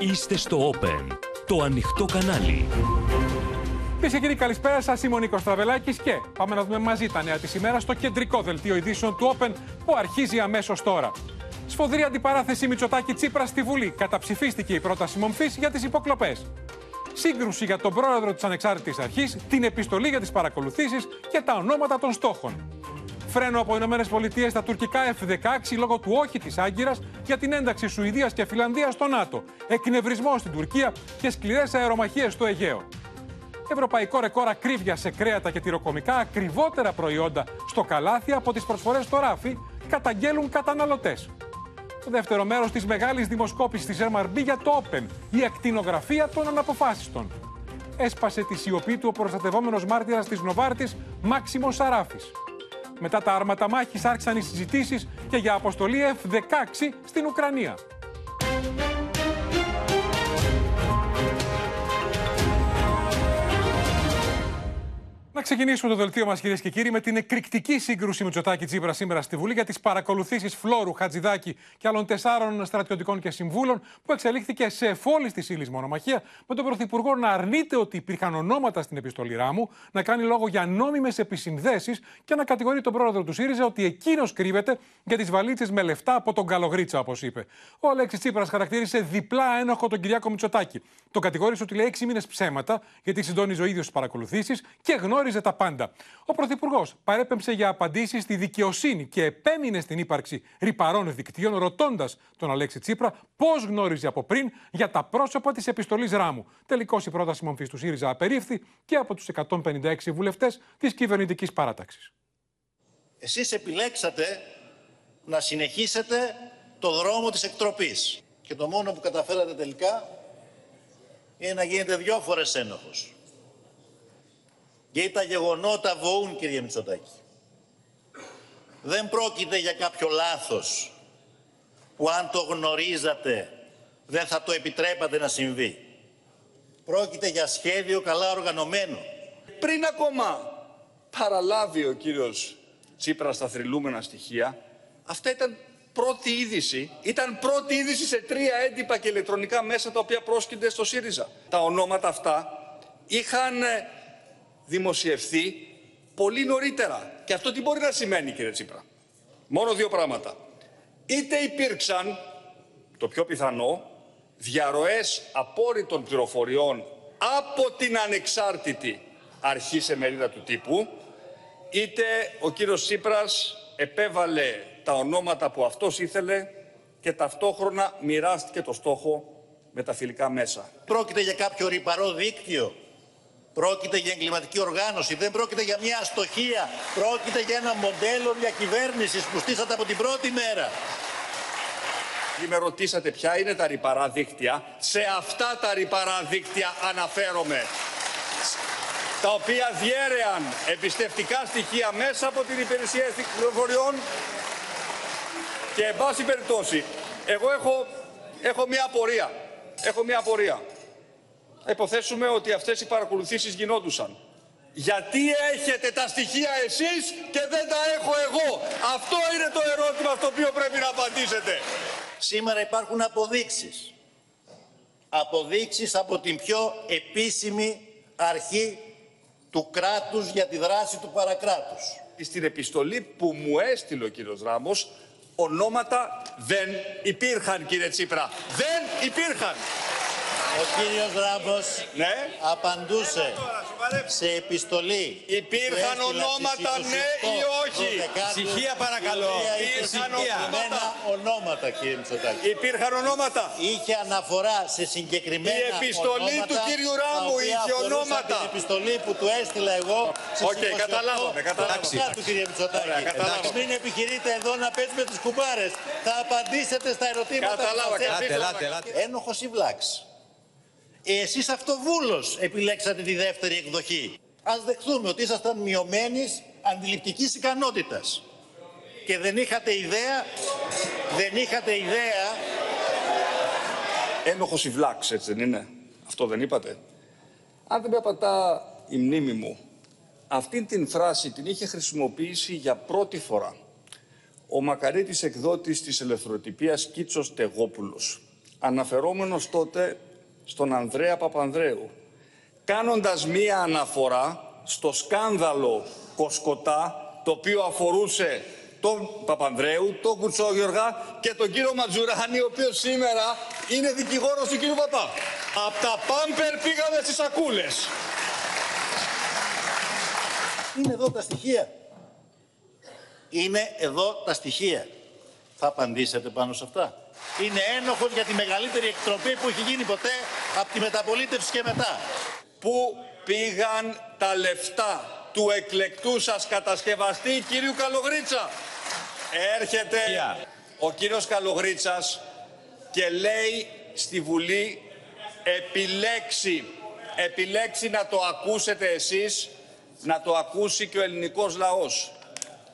Είστε στο Open, το ανοιχτό κανάλι. Κυρίε και κύριοι, καλησπέρα σας. Είμαι ο Νίκος Τραβελάκης και πάμε να δούμε μαζί τα νέα της ημέρας στο κεντρικό δελτίο ειδήσεων του Open που αρχίζει αμέσως τώρα. Σφοδρή αντιπαράθεση Μητσοτάκη Τσίπρα στη Βουλή. Καταψηφίστηκε η πρόταση μομφής για τις υποκλοπές. Σύγκρουση για τον πρόεδρο της Ανεξάρτητης Αρχής, την επιστολή για τις παρακολουθήσεις και τα ονόματα των στόχων. Φρένο από Ηνωμένες Πολιτείες στα τουρκικά F-16 λόγω του όχι της Άγκυρας για την ένταξη Σουηδίας και Φιλανδίας στο ΝΑΤΟ. Εκνευρισμό στην Τουρκία και σκληρές αερομαχίες στο Αιγαίο. Ευρωπαϊκό ρεκόρ ακρίβεια σε κρέατα και τυροκομικά, ακριβότερα προϊόντα στο καλάθι από τις προσφορές στο ράφι, καταγγέλουν καταναλωτές. Το δεύτερο μέρος της μεγάλης δημοσκόπησης της MRB για το Open, η ακτινογραφία των αναποφάσιστων. Έσπασε τη σιωπή του ο προστατευόμενος μάρτυρας της Νοβάρτης, Μάξιμος Σαράφης. Μετά τα άρματα μάχης άρχισαν οι συζητήσεις και για αποστολή F-16 στην Ουκρανία. Να ξεκινήσουμε το δελτίο μας, κυρίες και κύριοι, με την εκρηκτική σύγκρουση Μητσοτάκη Τσίπρα σήμερα στη Βουλή για τις παρακολουθήσεις Φλόρου, Χατζηδάκη και άλλων τεσσάρων στρατιωτικών και συμβούλων, που εξελίχθηκε σε εφόλη της ύλης μονομαχία, με τον Πρωθυπουργό να αρνείται ότι υπήρχαν ονόματα στην επιστολή Ράμου, να κάνει λόγο για νόμιμες επισυνδέσεις και να κατηγορεί τον πρόεδρο του ΣΥΡΙΖΑ ότι εκείνος κρύβεται για τις βαλίτσες με λεφτά από τον Καλογρίτσα, όπως είπε. Ο Αλέξης Τσίπρας χαρακτήρισε διπλά ένοχο τον Κυριάκο Μητσοτάκη. Το κατηγόρησε ότι λέει έξι μήνες ψέματα, γιατί συντόνιζε ο ίδιος τι παρακολουθήσεις και γνώριζε τα πάντα. Ο Πρωθυπουργός παρέπεμψε για απαντήσεις στη δικαιοσύνη και επέμεινε στην ύπαρξη ρηπαρών δικτύων, ρωτώντας τον Αλέξη Τσίπρα πώς γνώριζε από πριν για τα πρόσωπα της επιστολής Ράμου. Τελικώς η πρόταση μορφή του ΣΥΡΙΖΑ απερίφθη και από τους 156 βουλευτές της κυβερνητικής παράταξης. Εσείς επιλέξατε να συνεχίσετε το δρόμο της εκτροπής. Και το μόνο που καταφέρατε τελικά είναι να γίνετε δυο φορές ένοχος. Γιατί τα γεγονότα βοούν, κύριε Μητσοτάκη. Δεν πρόκειται για κάποιο λάθος που αν το γνωρίζατε δεν θα το επιτρέπατε να συμβεί. Πρόκειται για σχέδιο καλά οργανωμένο. Πριν ακόμα παραλάβει ο κύριος Τσίπρας τα θρυλούμενα στοιχεία, αυτά ήταν πρώτη είδηση. Ήταν πρώτη είδηση σε τρία έντυπα και ηλεκτρονικά μέσα τα οποία πρόσκυνται στο ΣΥΡΙΖΑ. Τα ονόματα αυτά είχαν δημοσιευθεί πολύ νωρίτερα. Και αυτό τι μπορεί να σημαίνει κύριε Τσίπρα; Μόνο δύο πράγματα. Είτε υπήρξαν, το πιο πιθανό, διαρροές απόρριτων πληροφοριών από την ανεξάρτητη αρχή σε μερίδα του τύπου, είτε ο κύριος Τσίπρας επέβαλε τα ονόματα που αυτός ήθελε και ταυτόχρονα μοιράστηκε το στόχο με τα φιλικά μέσα. Πρόκειται για κάποιο ρηπαρό δίκτυο; Πρόκειται για εγκληματική οργάνωση, δεν πρόκειται για μια αστοχία. Πρόκειται για ένα μοντέλο διακυβέρνησης που στήσατε από την πρώτη μέρα. Με ρωτήσατε ποια είναι τα ρηπαρά δίκτυα. Σε αυτά τα ρηπαρά δίκτυα αναφέρομαι. Τα οποία διέρεαν εμπιστευτικά στοιχεία μέσα από την υπηρεσία πληροφοριών. Και εν πάση περιπτώσει, εγώ έχω, έχω μια απορία. Έχω μια απορία υποθέσουμε ότι αυτές οι παρακολουθήσεις γινόντουσαν. Γιατί έχετε τα στοιχεία εσείς και δεν τα έχω εγώ; Αυτό είναι το ερώτημα στο οποίο πρέπει να απαντήσετε. Σήμερα υπάρχουν αποδείξεις. Αποδείξεις από την πιο επίσημη αρχή του κράτους για τη δράση του παρακράτους. Στην επιστολή που μου έστειλε ο κύριος Ράμος, ονόματα δεν υπήρχαν κύριε Τσίπρα. Δεν υπήρχαν. Ο κύριος Ράμπος ναι. απαντούσε σε επιστολή. Υπήρχαν ονόματα ναι ή όχι; Ψυχία παρακαλώ. Υπήρχαν ονόματα. ονόματα κύριε Μητσοτάκη. Υπήρχαν ονόματα. Είχε αναφορά σε συγκεκριμένα Η επιστολή του κύριου Ράμου είχε ονόματα. Την επιστολή που του έστειλα εγώ Οκ, okay, καταλάβαμε. Καταλάβαμε. του κύριε Μητσοτάκη. Μην επιχειρείτε εδώ να παίζουμε τις κουμπάρες. Θα απαντήσετε στα ερωτήματα. Κατάλαβα. Ένοχος ή βλάξ; Εσείς αυτοβούλως επιλέξατε τη δεύτερη εκδοχή. Ας δεχθούμε ότι ήσασταν μειωμένης αντιληπτικής ικανότητας. Και δεν είχατε ιδέα, δεν είχατε ιδέα... Ένοχος η βλάξ, έτσι δεν είναι; Αυτό δεν είπατε; Αν δεν με απατά η μνήμη μου, αυτήν την φράση την είχε χρησιμοποιήσει για πρώτη φορά ο μακαρίτης εκδότης της ελευθεροτυπίας Κίτσος Τεγόπουλος αναφερόμενος τότε στον Ανδρέα Παπανδρέου, κάνοντας μία αναφορά στο σκάνδαλο Κοσκοτά, το οποίο αφορούσε τον Παπανδρέου, τον Κουτσόγιοργα και τον κύριο Ματζουράνη, ο οποίος σήμερα είναι δικηγόρος του κύριου Παπά. Από τα πάμπερ πήγαμε στις σακούλες. Είναι εδώ τα στοιχεία. Είναι εδώ τα στοιχεία. Θα απαντήσετε πάνω σε αυτά. Είναι ένοχος για τη μεγαλύτερη εκτροπή που έχει γίνει ποτέ από τη μεταπολίτευση και μετά. Πού πήγαν τα λεφτά του εκλεκτού σας κατασκευαστή κύριου Καλογρίτσα; Έρχεται ο κύριος Καλογρίτσας και λέει στη Βουλή επιλέξει, επιλέξει να το ακούσετε εσείς, να το ακούσει και ο ελληνικός λαός.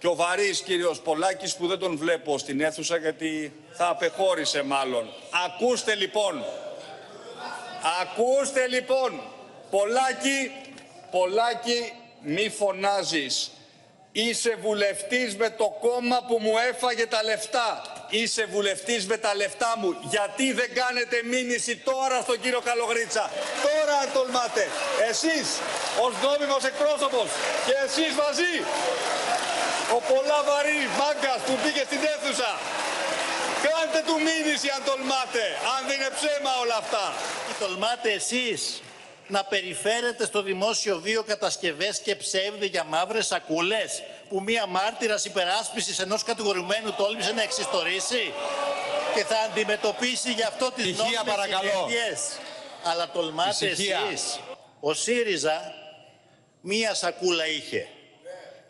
Και ο βαρύς κύριος Πολάκης που δεν τον βλέπω στην αίθουσα γιατί θα απεχώρησε μάλλον. Ακούστε λοιπόν, ακούστε λοιπόν, Πολάκη, Πολάκη μη φωνάζεις. Είσαι βουλευτής με το κόμμα που μου έφαγε τα λεφτά. Είσαι βουλευτής με τα λεφτά μου. Γιατί δεν κάνετε μήνυση τώρα στον κύριο Καλογρίτσα; Τώρα αν τολμάτε. Εσείς ως νόμιμος εκπρόσωπος και εσείς μαζί. Ο πολλά βαρύ μάγκας που μπήκε στην αίθουσα. Κάντε του μήνυση αν τολμάτε. Αν δεν είναι ψέμα όλα αυτά. Τι τολμάτε εσείς να περιφέρετε στο δημόσιο βίο κατασκευές και ψεύδι για μαύρες σακούλες που μία μάρτυρας υπεράσπισης ενός κατηγορουμένου τόλμησε να εξιστορήσει και θα αντιμετωπίσει γι' αυτό τις νόμιμες συνέπειες. Αλλά τολμάτε εσείς. Ο ΣΥΡΙΖΑ μία σακούλα είχε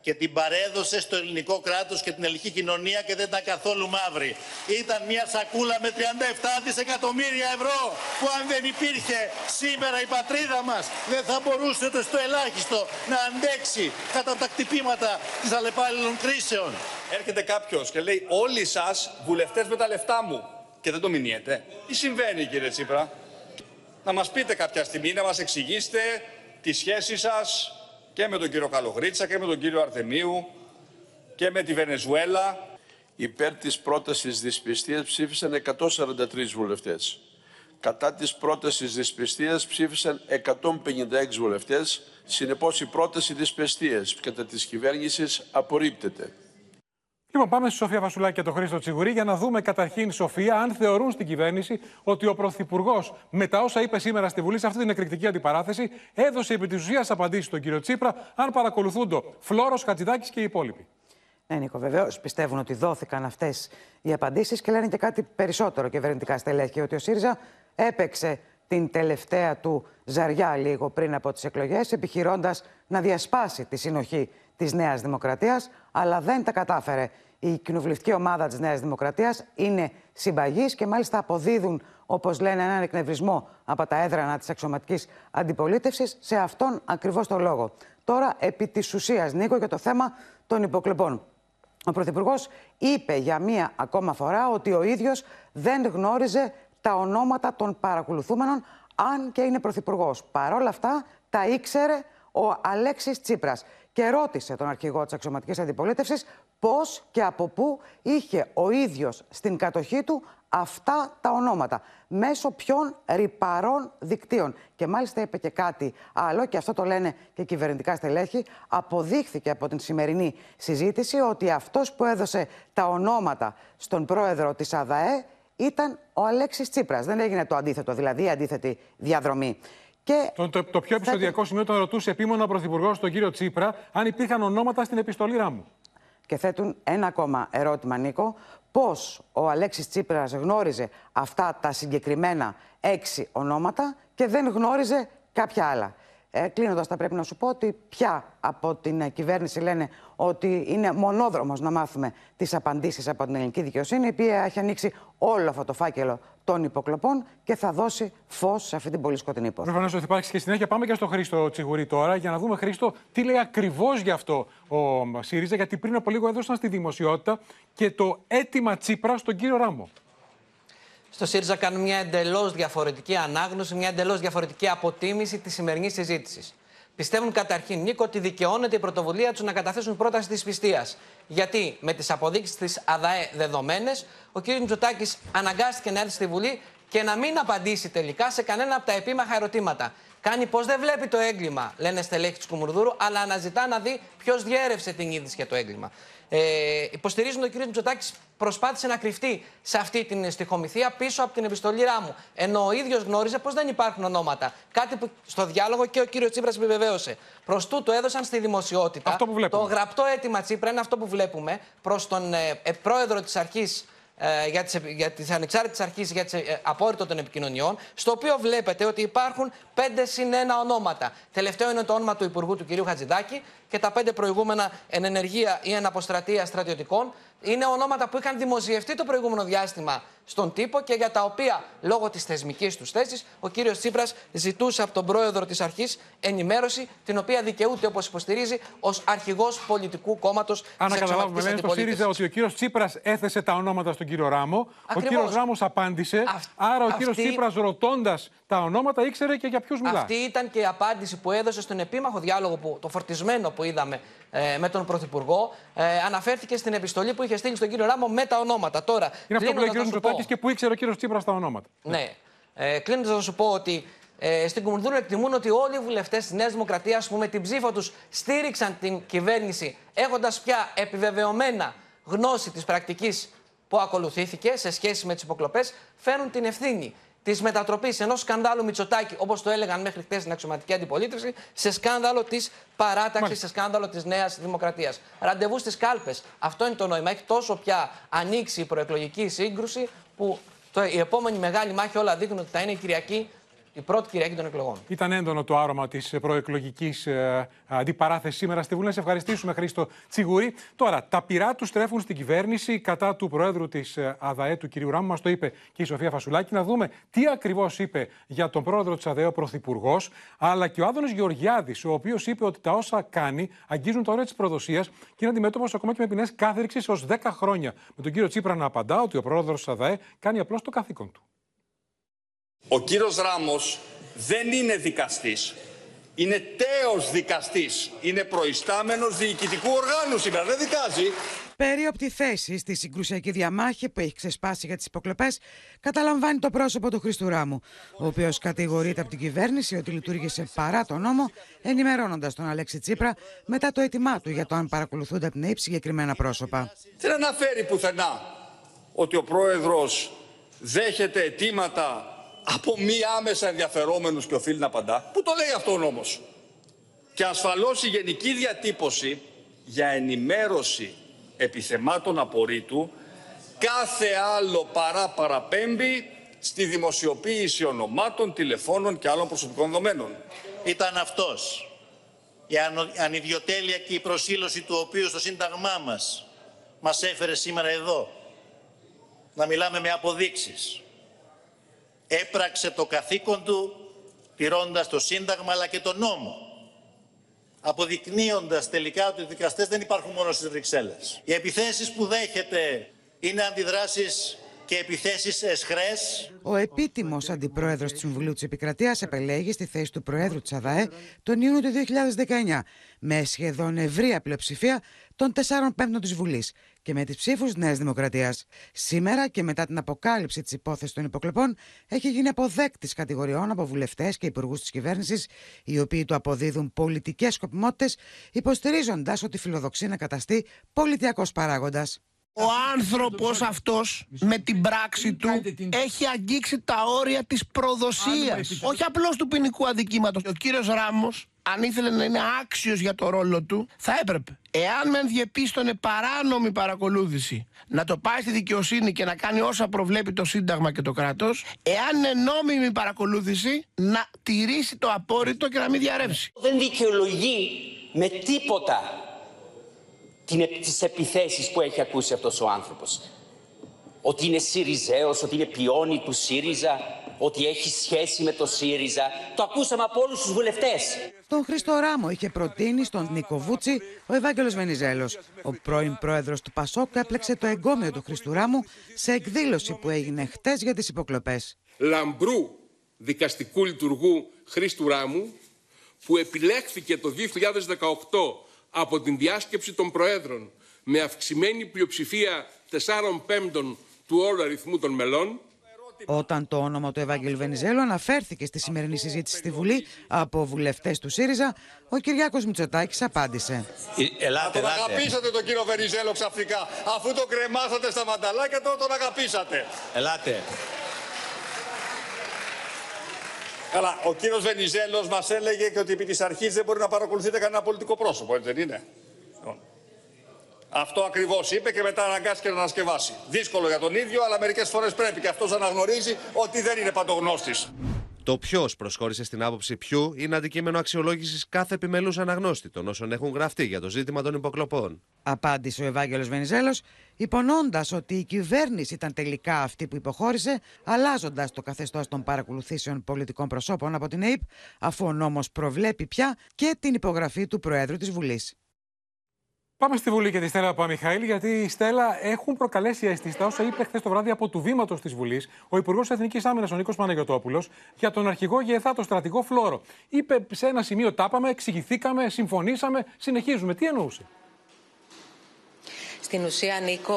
και την παρέδωσε στο ελληνικό κράτος και την ελληνική κοινωνία και δεν ήταν καθόλου μαύρη. Ήταν μια σακούλα με 37 δισεκατομμύρια ευρώ που αν δεν υπήρχε σήμερα η πατρίδα μας δεν θα μπορούσε το στο ελάχιστο να αντέξει κατά τα κτυπήματα της αλλεπάλληλων κρίσεων. Έρχεται κάποιος και λέει όλοι σας βουλευτές με τα λεφτά μου και δεν το μηνύετε. Τι συμβαίνει κύριε Τσίπρα; Να μας πείτε κάποια στιγμή, να μας εξηγήσετε τη σχέση σας και με τον κύριο Καλογρίτσα και με τον κύριο Αρθεμίου και με τη Βενεζουέλα. Υπέρ της πρότασης δυσπιστίας ψήφισαν 143 βουλευτές. Κατά της πρότασης δυσπιστίας ψήφισαν 156 βουλευτές. Συνεπώς η πρόταση δυσπιστίας κατά της κυβέρνησης απορρίπτεται. Λοιπόν, πάμε στη Σοφία Βασουλάκη και τον Χρήστο Τσιγουρή για να δούμε καταρχήν, Σοφία, αν θεωρούν στην κυβέρνηση ότι ο Πρωθυπουργός, με τα όσα είπε σήμερα στη Βουλή, σε αυτή την εκρηκτική αντιπαράθεση, έδωσε επί της ουσίας απαντήσεις στον κύριο Τσίπρα, αν παρακολουθούν το Φλόρος, Χατζηδάκης και οι υπόλοιποι. Ναι, Νίκο, βεβαίως πιστεύουν ότι δόθηκαν αυτές οι απαντήσεις και λένε και κάτι περισσότερο κυβερνητικά στελέχη, ότι ο ΣΥΡΙΖΑ έπαιξε την τελευταία του ζαριά λίγο πριν από τις εκλογές, επιχειρώντας να διασπάσει τη συνοχή της Νέας Δημοκρατίας, αλλά δεν τα κατάφερε η κοινοβουλευτική ομάδα της Νέας Δημοκρατίας είναι συμπαγής και μάλιστα αποδίδουν, όπως λένε, έναν εκνευρισμό από τα έδρανα της αξιωματικής αντιπολίτευσης σε αυτόν ακριβώς τον λόγο. Τώρα, επί της ουσίας, Νίκο, για το θέμα των υποκλεπών. Ο Πρωθυπουργός είπε για μία ακόμα φορά ότι ο ίδιος δεν γνώριζε τα ονόματα των παρακολουθούμενων, αν και είναι Πρωθυπουργός. Παρ' όλα αυτά, τα ήξερε ο Αλέξης Τσίπρας και ρώτησε τον αρχηγό της αξιωματικής αντιπολίτευσης πώς και από πού είχε ο ίδιος στην κατοχή του αυτά τα ονόματα. Μέσω ποιων ρηπαρών δικτύων. Και μάλιστα είπε και κάτι άλλο, και αυτό το λένε και κυβερνητικά στελέχη, αποδείχθηκε από την σημερινή συζήτηση ότι αυτός που έδωσε τα ονόματα στον πρόεδρο της ΑΔΑΕ ήταν ο Αλέξης Τσίπρας. Δεν έγινε το αντίθετο, δηλαδή η αντίθετη διαδρομή. Και το, το, το πιο επεισοδιακό σημείο τον ρωτούσε επίμονα ο Πρωθυπουργό, τον κύριο Τσίπρα, αν υπήρχαν ονόματα στην επιστολή Ράμου. Και θέτουν ένα ακόμα ερώτημα, Νίκο. Πώς ο Αλέξης Τσίπρας γνώριζε αυτά τα συγκεκριμένα έξι ονόματα και δεν γνώριζε κάποια άλλα; Ε, Κλείνοντας, θα πρέπει να σου πω ότι πια από την κυβέρνηση λένε ότι είναι μονόδρομος να μάθουμε τις απαντήσεις από την ελληνική δικαιοσύνη, η οποία έχει ανοίξει όλο αυτό το φάκελο των υποκλοπών και θα δώσει φως σε αυτή την πολύ σκοτεινή υπόθεση. Προφανώς ότι υπάρχει και συνέχεια. Πάμε και στο Χρήστο Τσιγουρή τώρα για να δούμε, Χρήστο, τι λέει ακριβώς γι' αυτό ο ΣΥΡΙΖΑ, γιατί πριν από λίγο έδωσαν στη δημοσιότητα και το αίτημα Τσίπρα στον κύριο Ράμο στο ΣΥΡΙΖΑ κάνουν μια εντελώς διαφορετική ανάγνωση, μια εντελώς διαφορετική αποτίμηση της σημερινής συζήτησης. Πιστεύουν καταρχήν, Νίκο, ότι δικαιώνεται η πρωτοβουλία τους να καταθέσουν πρόταση της πιστεία. Γιατί με τις αποδείξεις της ΑΔΑΕ δεδομένες, ο κ. Μητσοτάκης αναγκάστηκε να έρθει στη Βουλή και να μην απαντήσει τελικά σε κανένα από τα επίμαχα ερωτήματα. Κάνει πως δεν βλέπει το έγκλημα, λένε στελέχη της Κουμουρδούρου, αλλά αναζητά να δει ποιος διέρευσε την είδηση για το έγκλημα. Ε, υποστηρίζουν ότι ο κ. Μητσοτάκης προσπάθησε να κρυφτεί σε αυτή την στοιχομηθεία πίσω από την επιστολή Ράμου. Ενώ ο ίδιος γνώριζε πως δεν υπάρχουν ονόματα. Κάτι που στο διάλογο και ο κ. Τσίπρας επιβεβαίωσε. Προς τούτο έδωσαν στη δημοσιότητα. Αυτό που βλέπουμε. Το γραπτό αίτημα Τσίπρα είναι αυτό που βλέπουμε προς τον ε, ε, πρόεδρο της αρχής ε, για τις, για τις ανεξάρτητες αρχές για τις ε, απόρριτο των επικοινωνιών, στο οποίο βλέπετε ότι υπάρχουν πέντε συν ένα ονόματα. Τελευταίο είναι το όνομα του Υπουργού του κ. Χατζηδάκη και τα πέντε προηγούμενα εν ενεργεία ή εν αποστρατεία στρατιωτικών είναι ονόματα που είχαν δημοσιευτεί το προηγούμενο διάστημα στον τύπο και για τα οποία λόγω της θεσμικής τους θέσης ο κύριος Τσίπρας ζητούσε από τον πρόεδρο της αρχής ενημέρωση, την οποία δικαιούται όπως υποστηρίζει ως αρχηγός πολιτικού κόμματος Αν να καταλάβουμε, λένε στο ΣΥΡΙΖΑ ότι ο κύριος Τσίπρας έθεσε τα ονόματα στον κύριο Ράμο. Ακριβώς. Ο κύριος Ράμος απάντησε. Αυ- άρα ο κύριος αυτή- Τσίπρας ρωτώντας τα ονόματα ήξερε και για ποιους μιλά. Αυτή ήταν και η απάντηση που έδωσε στον επίμαχο διάλογο, που, το φορτισμένο που είδαμε ε, με τον Πρωθυπουργό. Ε, αναφέρθηκε στην επιστολή που είχε στείλει στον κύριο Ράμο με τα ονόματα. Τώρα, Είναι αυτό που λέει ο κλείνοντας κύριος θα σου πω- Μητσοτάκης και που ήξερε ο κύριος Τσίπρας τα ονόματα. Ναι. Ε, Κλείνοντας, θα σου πω ότι ε, στην Κουμουνδούρου εκτιμούν ότι όλοι οι βουλευτές της Νέας Δημοκρατίας που με την ψήφο τους στήριξαν την κυβέρνηση, έχοντας πια επιβεβαιωμένα γνώση της πρακτικής που ακολουθήθηκε σε σχέση με τις υποκλοπές, φέρουν την ευθύνη της μετατροπής ενός σκανδάλου Μητσοτάκη, όπως το έλεγαν μέχρι χθες στην αξιωματική αντιπολίτευση, σε σκάνδαλο της παράταξης, Μάλιστα. σε σκάνδαλο της Νέας Δημοκρατίας. Ραντεβού στις κάλπες. Αυτό είναι το νόημα. Έχει τόσο πια ανοίξει η προεκλογική σύγκρουση που το, η επόμενη μεγάλη μάχη όλα δείχνουν ότι θα είναι η Κυριακή, η πρώτη Κυριακή των εκλογών. Ήταν έντονο το άρωμα της προεκλογικής αντιπαράθεσης σήμερα στη Βουλή. Να σε ευχαριστήσουμε, Χρήστο Τσιγουρή. Τώρα, τα πειρά τους στρέφουν στην κυβέρνηση κατά του Προέδρου της ΑΔΑΕ, του κ. Ράμου. Μας το είπε και η Σοφία Φασουλάκη. Να δούμε τι ακριβώς είπε για τον πρόεδρο της ΑΔΑΕ, ο Πρωθυπουργός, αλλά και ο Άδωνος Γεωργιάδης, ο οποίος είπε ότι τα όσα κάνει αγγίζουν τα όρια της προδοσίας και είναι αντιμέτωπος ακόμα και με ποινές κάθριξης ως 10 χρόνια. Με τον κύριο Τσίπρα να απαντά ότι ο πρόεδρος της ΑΔΑΕ κάνει απλώς το καθήκον του. Ο κύριος Ράμος δεν είναι δικαστής. Είναι τέος δικαστής. Είναι προϊστάμενος διοικητικού οργάνου σήμερα. Δεν δικάζει. Περίοπτη θέση στη συγκρουσιακή διαμάχη που έχει ξεσπάσει για τις υποκλοπές καταλαμβάνει το πρόσωπο του Χρήστου Ράμου, ο οποίος κατηγορείται από την κυβέρνηση ότι λειτουργήσε παρά τον νόμο, ενημερώνοντας τον Αλέξη Τσίπρα μετά το αίτημά του για το αν παρακολουθούνται από την ΑΕΠ συγκεκριμένα πρόσωπα. Δεν αναφέρει πουθενά ότι ο πρόεδρος δέχεται αιτήματα από μη άμεσα ενδιαφερόμενους και οφείλει να απαντά. Πού το λέει αυτό ο νόμος. Και ασφαλώς η γενική διατύπωση για ενημέρωση επιθεμάτων απορρίτου κάθε άλλο παρά παραπέμπει στη δημοσιοποίηση ονομάτων, τηλεφώνων και άλλων προσωπικών δεδομένων. Ήταν αυτός. Η ανο- ανιδιοτέλεια και η προσήλωση του οποίου στο Σύνταγμά μας μας έφερε σήμερα εδώ. Να μιλάμε με αποδείξεις. Έπραξε το καθήκον του τηρώντας το Σύνταγμα αλλά και τον νόμο. Αποδεικνύοντας τελικά ότι οι δικαστές δεν υπάρχουν μόνο στις Βρυξέλλες. Οι επιθέσεις που δέχεται είναι αντιδράσεις και επιθέσεις εσχρές Ο επίτιμος αντιπρόεδρος του Συμβουλίου της Επικρατείας επελέγει στη θέση του Προέδρου της ΑΔΑΕ τον Ιούνιο του 2019 με σχεδόν ευρεία πλειοψηφία των 4 πέμπτων της Βουλής και με τις ψήφους της Νέας Δημοκρατίας. Σήμερα και μετά την αποκάλυψη της υπόθεσης των υποκλοπών, έχει γίνει αποδέκτης κατηγοριών από βουλευτές και υπουργούς της κυβέρνησης, οι οποίοι του αποδίδουν πολιτικές σκοπιμότητες, υποστηρίζοντας ότι φιλοδοξεί να καταστεί πολιτιακός παράγοντας. Ο άνθρωπος αυτός με την πράξη του έχει αγγίξει τα όρια της προδοσίας. Όχι απλώς του ποινικού αδικήματος. Ο κύριος Ράμος, αν ήθελε να είναι άξιος για το ρόλο του, θα έπρεπε. Εάν μεν διεπίστωνε παράνομη παρακολούθηση, να το πάει στη δικαιοσύνη και να κάνει όσα προβλέπει το Σύνταγμα και το κράτος, εάν είναι νόμιμη παρακολούθηση, να τηρήσει το απόρριτο και να μην διαρρεύσει. δεν δικαιολογεί με τίποτα την, τις επιθέσεις που έχει ακούσει αυτός ο άνθρωπος. Ότι είναι ΣΥΡΙΖΑΙΟΣ, ότι είναι πιόνι του ΣΥΡΙΖΑ, ότι έχει σχέση με το ΣΥΡΙΖΑ. Το ακούσαμε από όλους τους βουλευτές. Τον Χρήστο Ράμο είχε προτείνει στον Νίκο Βούτσι ο Ευάγγελος Βενιζέλος. Ο πρώην πρόεδρος του Πασόκ έπλεξε το εγκόμιο του Χρήστου Ράμου σε εκδήλωση που έγινε χτες για τις υποκλοπές. λαμπρού δικαστικού λειτουργού Χρήστου Ράμου που επιλέχθηκε το 2018 από την διάσκεψη των Προέδρων με αυξημένη πλειοψηφία 4 πέμπτων του όλου αριθμού των μελών Όταν το όνομα του Ευάγγελου Βενιζέλου αναφέρθηκε στη σημερινή συζήτηση στη Βουλή από βουλευτές του ΣΥΡΙΖΑ, ο Κυριάκος Μητσοτάκης απάντησε. Ελάτε, τον αγαπήσατε τον κύριο Βενιζέλο ξαφνικά. Αφού τον κρεμάσατε στα μανταλάκια, τώρα τον αγαπήσατε. Ελάτε. Καλά, ο κύριος Βενιζέλος μας έλεγε και ότι επί της αρχής δεν μπορεί να παρακολουθείτε κανένα πολιτικό πρόσωπο, έτσι δεν είναι; Λοιπόν, αυτό ακριβώς είπε και μετά αναγκάστηκε να ανασκευάσει. Δύσκολο για τον ίδιο, αλλά μερικές φορές πρέπει και αυτός να αναγνωρίζει ότι δεν είναι παντογνώστης. Το ποιος προσχώρησε στην άποψη ποιου είναι αντικείμενο αξιολόγησης κάθε επιμελούς αναγνώστη των όσων έχουν γραφτεί για το ζήτημα των υποκλοπών. Απάντησε ο Ευάγγελος Βενιζέλος, υπονοώντας ότι η κυβέρνηση ήταν τελικά αυτή που υποχώρησε, αλλάζοντας το καθεστώς των παρακολουθήσεων πολιτικών προσώπων από την ΑΕΠ, αφού ο νόμος προβλέπει πια και την υπογραφή του Προέδρου της Βουλής. Πάμε στη Βουλή και τη Στέλλα Παμιχαήλ, γιατί η Στέλλα έχουν προκαλέσει αίσθηση τα όσα είπε χθες το βράδυ από του βήματος της Βουλής ο Υπουργός Εθνικής Άμυνας, ο Νίκος Παναγιοτόπουλος, για τον αρχηγό ΓΕΘΑ, τον στρατηγό Φλόρο. Είπε σε ένα σημείο τάπαμε, εξηγηθήκαμε, συμφωνήσαμε, συνεχίζουμε. Τι εννοούσε; Στην ουσία, Νίκο,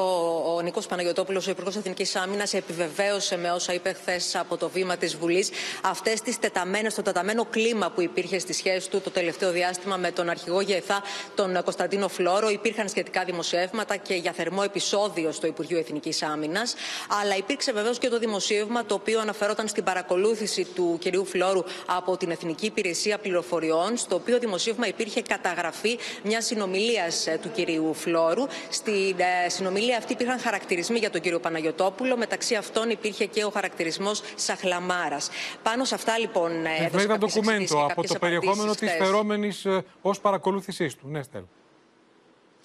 ο Νίκος Παναγιοτόπουλος, ο Υπουργός Εθνικής Άμυνας, επιβεβαίωσε με όσα είπε χθες από το βήμα της Βουλής αυτές τις τεταμένες, το τεταμένο κλίμα που υπήρχε στη σχέση του το τελευταίο διάστημα με τον αρχηγό ΓΕΘΑ, τον Κωνσταντίνο Φλόρο. Υπήρχαν σχετικά δημοσιεύματα και για θερμό επεισόδιο στο Υπουργείο Εθνικής Άμυνας. Αλλά υπήρξε βεβαίως και το δημοσίευμα το οποίο αναφερόταν στην παρακολούθηση του κυρίου Φλόρου από την Εθνική Υπηρεσία Πληροφοριών, στο οποίο δημοσίευμα υπήρχε καταγραφή μιας συνομιλίας ε, του κυρίου Φλόρου. Στη στην ε, συνομιλία αυτή υπήρχαν χαρακτηρισμοί για τον κύριο Παναγιοτόπουλο. Μεταξύ αυτών υπήρχε και ο χαρακτηρισμός Σαχλαμάρας. Πάνω σε αυτά λοιπόν. Βέβαια, ένα ντοκουμέντο από το περιεχόμενο της φερόμενης ε, ως παρακολούθησής του. Ναι, Στέλ.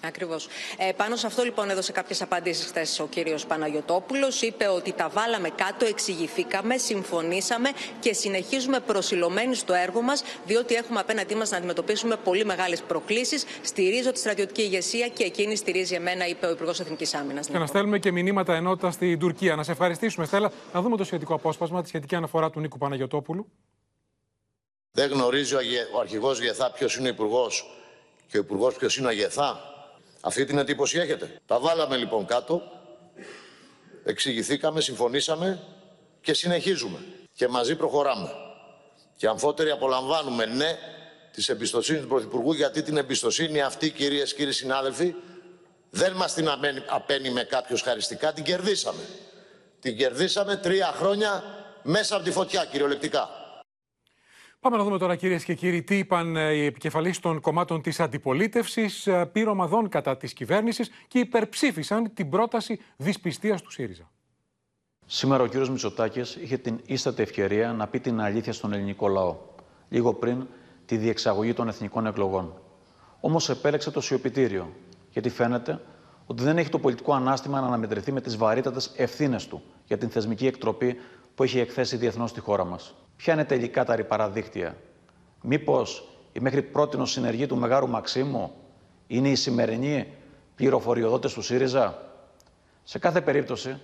Ακριβώς. Ε, πάνω σε αυτό λοιπόν έδωσε κάποιες απαντήσεις χθες ο κύριος Παναγιοτόπουλος. Είπε ότι τα βάλαμε κάτω, εξηγηθήκαμε, συμφωνήσαμε και συνεχίζουμε προσιλωμένοι στο έργο μας, διότι έχουμε απέναντί μας να αντιμετωπίσουμε πολύ μεγάλες προκλήσεις. Στηρίζω τη στρατιωτική ηγεσία και εκείνη στηρίζει εμένα, είπε ο Υπουργός Εθνικής Άμυνας. Και να στέλνουμε και μηνύματα ενότητας στην Τουρκία. Να σε ευχαριστήσουμε, Στέλλα. Να δούμε το σχετικό απόσπασμα, τη σχετική αναφορά του Νίκου Παναγιοτόπουλου. Δεν γνωρίζει ο αρχηγός Γεθά ποιος είναι ο υπουργός και ο υπουργός ποιος είναι ο Γεθά. Αυτή την εντύπωση έχετε. Τα βάλαμε λοιπόν κάτω, εξηγηθήκαμε, συμφωνήσαμε και συνεχίζουμε. Και μαζί προχωράμε. Και αμφότεροι απολαμβάνουμε ναι της εμπιστοσύνης του Πρωθυπουργού, γιατί την εμπιστοσύνη αυτή, κυρίες και κύριοι συνάδελφοι, δεν μας την απένει με κάποιος χαριστικά, την κερδίσαμε. Την κερδίσαμε τρία χρόνια μέσα από τη φωτιά, κυριολεκτικά. Πάμε να δούμε τώρα, κυρίες και κύριοι, τι είπαν ε, οι επικεφαλεί των κομμάτων της αντιπολίτευσης, ε, πυρομαδών κατά της κυβέρνησης και υπερψήφισαν την πρόταση δυσπιστίας του ΣΥΡΙΖΑ. Σήμερα ο κύριος Μητσοτάκης είχε την ίστατη ευκαιρία να πει την αλήθεια στον ελληνικό λαό, λίγο πριν τη διεξαγωγή των εθνικών εκλογών. Όμως επέλεξε το σιωπητήριο, γιατί φαίνεται ότι δεν έχει το πολιτικό ανάστημα να αναμετρηθεί με τις βαρύτατες ευθύνες του για την θεσμική εκτροπή που έχει εκθέσει διεθνώς στη χώρα μας. Ποια είναι τελικά τα παραδίκτυα. Μήπως η μέχρι πρώτη συνεργή του Μεγάρου Μαξίμου είναι η σημερινή πληροφοριοδότες του ΣΥΡΙΖΑ; Σε κάθε περίπτωση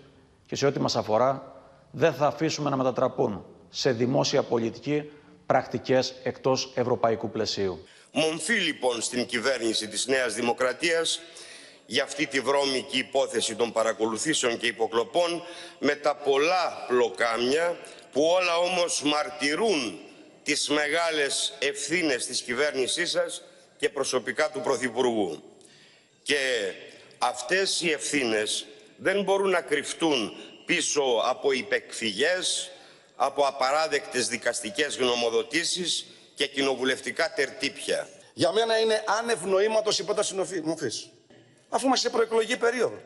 και σε ό,τι μας αφορά δεν θα αφήσουμε να μετατραπούν σε δημόσια πολιτική πρακτικές εκτός ευρωπαϊκού πλαισίου. Μομφή λοιπόν στην κυβέρνηση της Νέας Δημοκρατίας για αυτή τη βρώμικη υπόθεση των παρακολουθήσεων και υποκλοπών με τα πολλά πλοκάμια που όλα όμως μαρτυρούν τις μεγάλες ευθύνες της κυβέρνησής σας και προσωπικά του Πρωθυπουργού. Και αυτές οι ευθύνες δεν μπορούν να κρυφτούν πίσω από υπεκφυγές, από απαράδεκτες δικαστικές γνωμοδοτήσεις και κοινοβουλευτικά τερτύπια. Για μένα είναι άνευ νοήματος η πρόταση μορφής. Αφού είμαστε σε προεκλογική περίοδο.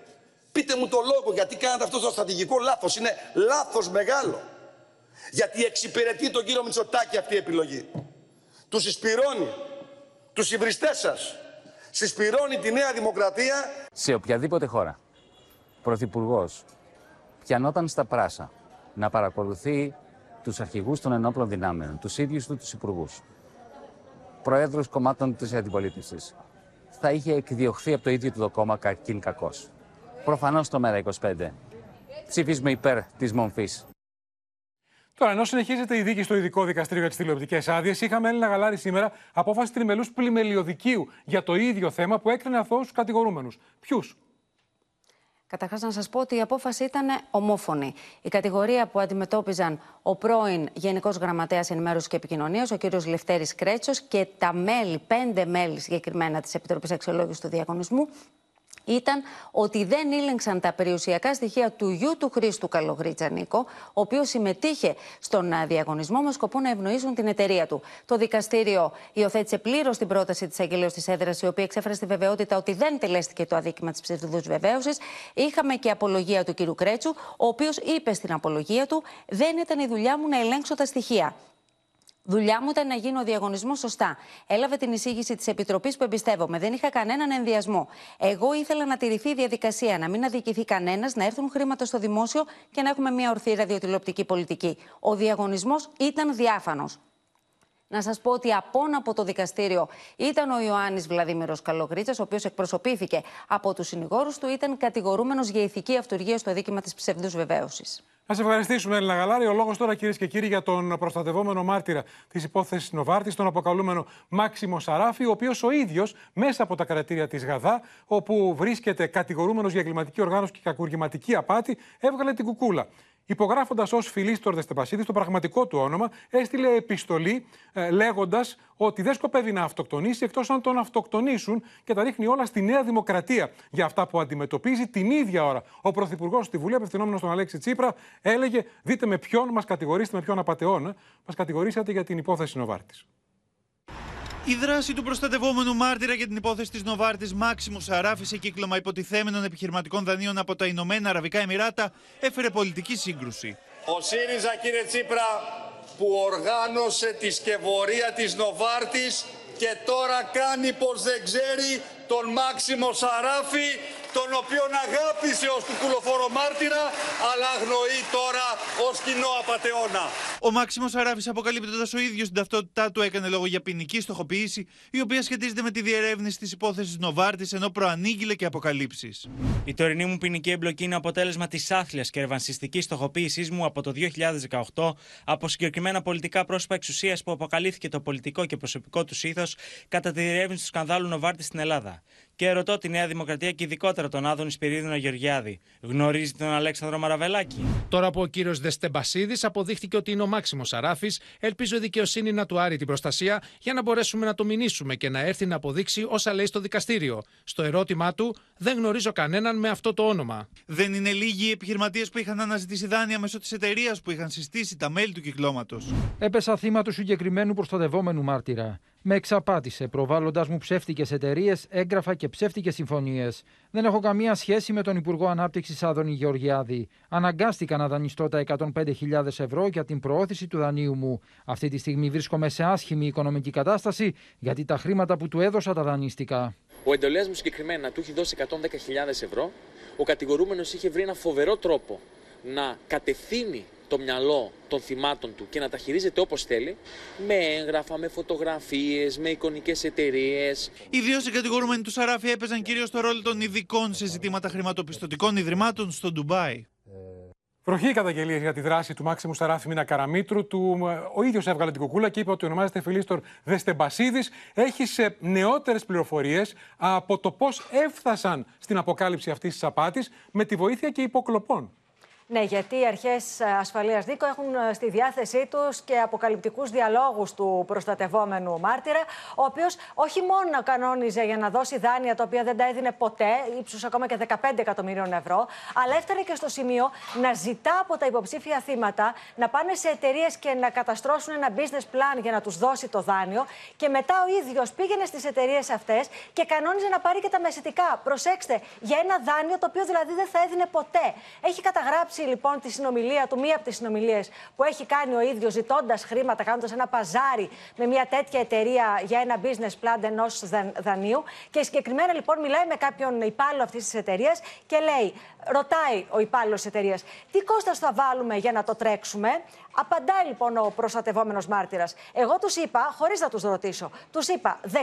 Πείτε μου το λόγο γιατί κάνατε αυτό το στρατηγικό λάθος. Είναι λάθος μεγάλο. Γιατί εξυπηρετεί τον κύριο Μητσοτάκη αυτή η επιλογή. Τους συσπηρώνει τους υβριστές σας. Συσπηρώνει τη Νέα Δημοκρατία. Σε οποιαδήποτε χώρα, πρωθυπουργός πιανόταν στα πράσα να παρακολουθεί τους αρχηγούς των ενόπλων δυνάμεων, τους ίδιους τους τους υπουργούς, προέδρους κομμάτων της αντιπολίτευσης, θα είχε εκδιωχθεί από το ίδιο του το κόμμα κακήν κακός. Προφανώς το ΜΕΡΑ25 ψηφίζουμε υπέρ της μομφής. Τώρα, ενώ συνεχίζεται η δίκη στο ειδικό δικαστήριο για τις τηλεοπτικές άδειες, είχαμε Έλληνα Γαλάρη σήμερα απόφαση τριμελούς πλημελιωδικίου για το ίδιο θέμα που έκρινε αθώους κατηγορούμενους. Ποιους; Καταρχάς, να σας πω ότι η απόφαση ήταν ομόφωνη. Η κατηγορία που αντιμετώπιζαν ο πρώην Γενικός Γραμματέας Ενημέρωσης και Επικοινωνίας, ο κ. Λευτέρης Κρέτσος, και τα μέλη, πέντε μέλη συγκεκριμένα της Επιτροπής Αξιολόγησης του Διαγωνισμού, ήταν ότι δεν ήλεγξαν τα περιουσιακά στοιχεία του γιου του Χρήστου Καλογρίτσα Νίκο, ο οποίος συμμετείχε στον διαγωνισμό με σκοπό να ευνοήσουν την εταιρεία του. Το δικαστήριο υιοθέτησε πλήρως την πρόταση της αγγελία της έδρας, η οποία εξέφρασε τη βεβαιότητα ότι δεν τελέστηκε το αδίκημα της ψευδούς βεβαίωσης. Είχαμε και απολογία του κ. Κρέτσου, ο οποίος είπε στην απολογία του: Δεν ήταν η δουλειά μου να ελέγξω τα στοιχεία. Δουλειά μου ήταν να γίνει ο διαγωνισμός σωστά. Έλαβε την εισήγηση της Επιτροπής που εμπιστεύομαι. Δεν είχα κανέναν ενδιασμό. Εγώ ήθελα να τηρηθεί η διαδικασία, να μην αδικηθεί κανένας, να έρθουν χρήματα στο δημόσιο και να έχουμε μια ορθή ραδιοτηλεοπτική πολιτική. Ο διαγωνισμός ήταν διάφανος. Να σας πω ότι απόν από το δικαστήριο ήταν ο Ιωάννης Βλαδίμηρο Καλογρίτσας, ο οποίος εκπροσωπήθηκε από τους συνηγόρους του, ήταν κατηγορούμενος για ηθική αυτοργία στο δίκημα της ψευδούς βεβαίωσης. Να σε ευχαριστήσουμε, Έλληνα Γαλάρη. Ο λόγος τώρα, κυρίες και κύριοι, για τον προστατευόμενο μάρτυρα της υπόθεσης Νοβάρτης, τον αποκαλούμενο Μάξιμο Σαράφη, ο οποίος ο ίδιος μέσα από τα κρατήρια της Γαδά, όπου βρίσκεται κατηγορούμενος για εγκληματική οργάνωση και κακουργηματική απάτη, έβγαλε την κουκούλα. Υπογράφοντας ως φιλίστορ Δεστεπασίδη το πραγματικό του όνομα, έστειλε επιστολή ε, λέγοντας ότι δεν σκοπεύει να αυτοκτονήσει εκτός αν τον αυτοκτονήσουν και τα ρίχνει όλα στη Νέα Δημοκρατία για αυτά που αντιμετωπίζει. Την ίδια ώρα ο Πρωθυπουργός στη Βουλή, απευθυνόμενος στον Αλέξη Τσίπρα, έλεγε: Δείτε με ποιον μας κατηγορήσετε, με ποιον απαταιώνα μας κατηγορήσατε για την υπόθεση Νοβάρτης. Η δράση του προστατευόμενου μάρτυρα για την υπόθεση της Νοβάρτης Μάξιμου Σαράφης σε κύκλωμα υποτιθέμενων επιχειρηματικών δανείων από τα Ηνωμένα Αραβικά Εμμυράτα έφερε πολιτική σύγκρουση. Ο ΣΥΡΙΖΑ, κύριε Τσίπρα, που οργάνωσε τη σκευωρία της Νοβάρτης και τώρα κάνει πως δεν ξέρει τον Μάξιμο Σαράφη τον οποίον αγάπησε ως του κουλοφόρο μάρτυρα, αλλά αγνοεί τώρα ως κοινό απατεώνα. Ο Μάξιμος Αράφης, αποκαλύπτοντας ο ίδιος την ταυτότητά του, έκανε λόγο για ποινική στοχοποίηση, η οποία σχετίζεται με τη διερεύνηση της υπόθεσης Νοβάρτης, ενώ προανήγγειλε και αποκαλύψεις. Η τωρινή μου ποινική εμπλοκή είναι αποτέλεσμα της άθλιας και ερβανσιστική στοχοποίησής μου από το 2018 από συγκεκριμένα πολιτικά πρόσωπα εξουσίας που αποκαλύφθηκε το πολιτικό και προσωπικό τους ήθος κατά τη διερεύνηση του σκανδάλου Νοβάρτη στην Ελλάδα. Και ρωτώ τη Νέα Δημοκρατία και ειδικότερα τον Άδωνη Σπυρίδωνα Γεωργιάδη. Γνωρίζει τον Αλέξανδρο Μαραβελάκη. Τώρα που ο κύριος Δεστεμπασίδης αποδείχτηκε ότι είναι ο Μάξιμος Αράφη, ελπίζω η δικαιοσύνη να του άρει την προστασία για να μπορέσουμε να το μηνύσουμε και να έρθει να αποδείξει όσα λέει στο δικαστήριο. Στο ερώτημά του, δεν γνωρίζω κανέναν με αυτό το όνομα. Δεν είναι λίγοι οι επιχειρηματίες που είχαν αναζητήσει δάνεια μέσω της εταιρείας που είχαν συστήσει τα μέλη του κυκλώματος. Έπεσα θύμα του συγκεκριμένου προστατευόμενου μάρτυρα. Με εξαπάτησε, προβάλλοντας μου ψεύτικες εταιρείες, έγγραφα και ψεύτικες συμφωνίες. Δεν έχω καμία σχέση με τον Υπουργό Ανάπτυξης Άδωνη Γεωργιάδη. Αναγκάστηκα να δανειστώ τα 105.000 ευρώ για την προώθηση του δανείου μου. Αυτή τη στιγμή βρίσκομαι σε άσχημη οικονομική κατάσταση, γιατί τα χρήματα που του έδωσα τα δανείστηκα. Ο εντολέας μου συγκεκριμένα του έχει δώσει 110.000 ευρώ. Ο κατηγορούμενος είχε βρει ένα φοβερό τρόπο να κατευθύνει το μυαλό των θυμάτων του και να τα χειρίζεται όπως θέλει, με έγγραφα, με φωτογραφίες, με εικονικές εταιρείες. Οι δύο συγκατηγορούμενοι του Σαράφη έπαιζαν κυρίως το ρόλο των ειδικών σε ζητήματα χρηματοπιστωτικών ιδρυμάτων στο Ντουμπάι. Βροχή καταγγελίες για τη δράση του Μάξιμου Σαράφη Μίνα Καραμίτρου. Του, ο ίδιος έβγαλε την κουκούλα και είπε ότι ονομάζεται Φιλίστορ Δεστεμπασίδης. Έχει νεότερες πληροφορίες από το πώς έφτασαν στην αποκάλυψη αυτής της απάτης με τη βοήθεια και υποκλοπών. Ναι, γιατί οι αρχές ασφαλείας δίκο έχουν ε, στη διάθεσή τους και αποκαλυπτικούς διαλόγους του προστατευόμενου μάρτυρα, ο οποίος όχι μόνο κανόνιζε για να δώσει δάνεια τα οποία δεν τα έδινε ποτέ, ύψους ακόμα και 15 εκατομμυρίων ευρώ, αλλά έφτανε και στο σημείο να ζητά από τα υποψήφια θύματα να πάνε σε εταιρείες και να καταστρώσουν ένα business plan για να τους δώσει το δάνειο. Και μετά ο ίδιος πήγαινε στις εταιρείες αυτές και κανόνιζε να πάρει και τα μεσητικά. Προσέξτε, για ένα δάνειο το οποίο δηλαδή δεν θα έδινε ποτέ. Έχει καταγράψει λοιπόν τη συνομιλία του, μία από τις συνομιλίες που έχει κάνει ο ίδιος, ζητώντας χρήματα, κάνοντας ένα παζάρι με μια τέτοια εταιρεία για ένα business plan ενός δανείου. Και συγκεκριμένα λοιπόν μιλάει με κάποιον υπάλληλο αυτής της εταιρείας και λέει, ρωτάει ο υπάλληλος της εταιρείας, τι κόστα θα βάλουμε για να το τρέξουμε; Απαντάει λοιπόν ο προστατευόμενος μάρτυρας. Εγώ τους είπα, χωρίς να τους ρωτήσω, τους είπα 16.000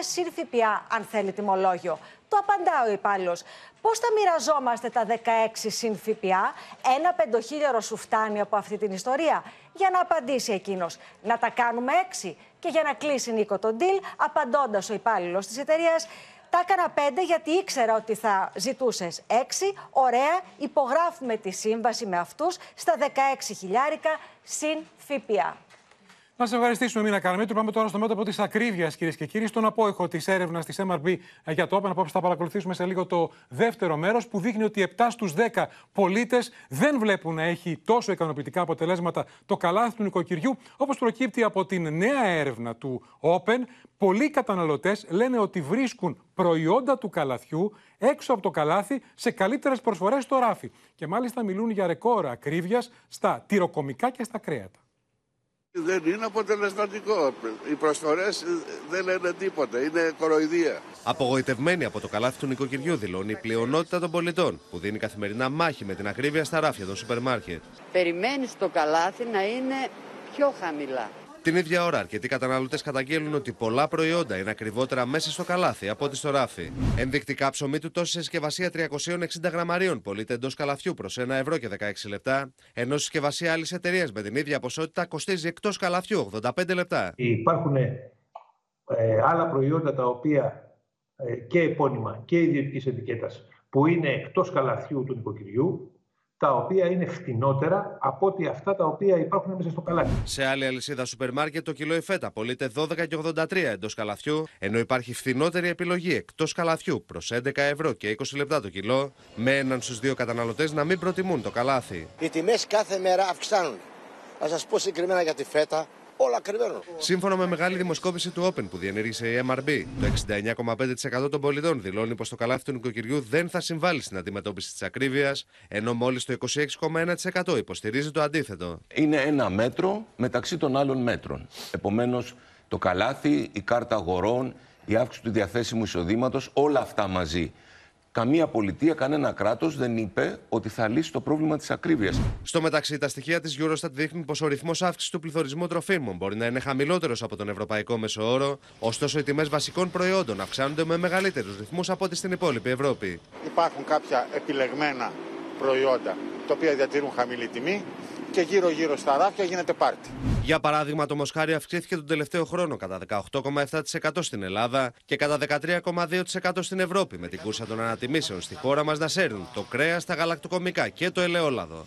συν ΦΠΑ, αν θέλει τιμολόγιο. Το απαντά ο υπάλληλος. Πώς θα μοιραζόμαστε τα 16 συν ΦΠΑ, ένα πεντοχίλιαρο σου φτάνει από αυτή την ιστορία. Για να απαντήσει εκείνος, να τα κάνουμε έξι. Και για να κλείσει Νίκο τον deal, απαντώντας ο υπάλληλος της εταιρείας, τα έκανα πέντε γιατί ήξερα ότι θα ζητούσες έξι. Ωραία, υπογράφουμε τη σύμβαση με αυτούς στα 16 χιλιάρικα συν ΦΠΑ. Να σε ευχαριστήσουμε, Μίνα Καραμίτρου. Πάμε τώρα στο μέτωπο της ακρίβειας, κυρίες και κύριοι, στον απόϊχο της έρευνας της MRB για το Open. Απόψε θα παρακολουθήσουμε σε λίγο το δεύτερο μέρος που δείχνει ότι 7 στους 10 πολίτες δεν βλέπουν να έχει τόσο ικανοποιητικά αποτελέσματα το καλάθι του νοικοκυριού. Όπως προκύπτει από την νέα έρευνα του Open, πολλοί καταναλωτές λένε ότι βρίσκουν προϊόντα του καλαθιού έξω από το καλάθι σε καλύτερες προσφορές στο ράφι. Και μάλιστα μιλούν για ρεκόρ ακρίβειας στα τυροκομικά και στα κρέατα. Δεν είναι αποτελεσματικό. Οι προσφορέ δεν λένε τίποτα. Είναι κοροϊδία. Απογοητευμένη από το καλάθι του νοικοκυριού δηλώνει η πλειονότητα των πολιτών που δίνει καθημερινά μάχη με την ακρίβεια στα ράφια των σούπερ μάρκετ. Περιμένεις το καλάθι να είναι πιο χαμηλά. Την ίδια ώρα, αρκετοί καταναλωτές καταγγέλνουν ότι πολλά προϊόντα είναι ακριβότερα μέσα στο καλάθι από ό,τι στο ράφι. Ενδεικτικά ψωμί του τόσο σε συσκευασία 360 γραμμαρίων πωλείται εντός καλαθιού προς 1 ευρώ και 16 λεπτά, ενώ συσκευασία άλλης εταιρείας με την ίδια ποσότητα κοστίζει εκτός καλαθιού 85 λεπτά. Υπάρχουν ε, άλλα προϊόντα τα οποία ε, και επώνυμα και ιδιωτικής ετικέτας που είναι εκτός καλαθιού του νοικοκυριού τα οποία είναι φτηνότερα από ότι αυτά τα οποία υπάρχουν μέσα στο καλάθι. Σε άλλη αλυσίδα σούπερ μάρκετ το κιλό εφέτα πωλείται 12,83 εντός καλαθιού, ενώ υπάρχει φθηνότερη επιλογή εκτός καλαθιού προς 11 ευρώ και 20 λεπτά το κιλό, με έναν στους δύο καταναλωτές να μην προτιμούν το καλάθι. Οι τιμές κάθε μέρα αυξάνουν. Θα σας πω συγκεκριμένα για τη φέτα, όλα κρυβαίνουν. Σύμφωνα με μεγάλη δημοσκόπηση του Open που διενήργησε η MRB, το 69,5% των πολιτών δηλώνει πως το καλάθι του νοικοκυριού δεν θα συμβάλλει στην αντιμετώπιση της ακρίβειας, ενώ μόλις το 26,1% υποστηρίζει το αντίθετο. Είναι ένα μέτρο μεταξύ των άλλων μέτρων. Επομένως, το καλάθι, η κάρτα αγορών, η αύξηση του διαθέσιμου εισοδήματος, όλα αυτά μαζί Καμία πολιτεία, κανένα κράτος δεν είπε ότι θα λύσει το πρόβλημα της ακρίβειας. Στο μεταξύ, τα στοιχεία της Eurostat δείχνουν πως ο ρυθμός αύξησης του πληθωρισμού τροφίμων μπορεί να είναι χαμηλότερος από τον ευρωπαϊκό μέσο όρο, ωστόσο οι τιμές βασικών προϊόντων αυξάνονται με μεγαλύτερους ρυθμούς από ό,τι στην υπόλοιπη Ευρώπη. Υπάρχουν κάποια επιλεγμένα προϊόντα τα οποία διατηρούν χαμηλή τιμή και γύρω-γύρω στα ράφια γίνεται πάρτι. Για παράδειγμα, το μοσχάρι αυξήθηκε τον τελευταίο χρόνο κατά 18,7% στην Ελλάδα και κατά 13,2% στην Ευρώπη, με την κούρσα των ανατιμήσεων στη χώρα μας να σέρνουν το κρέας, τα γαλακτοκομικά και το ελαιόλαδο.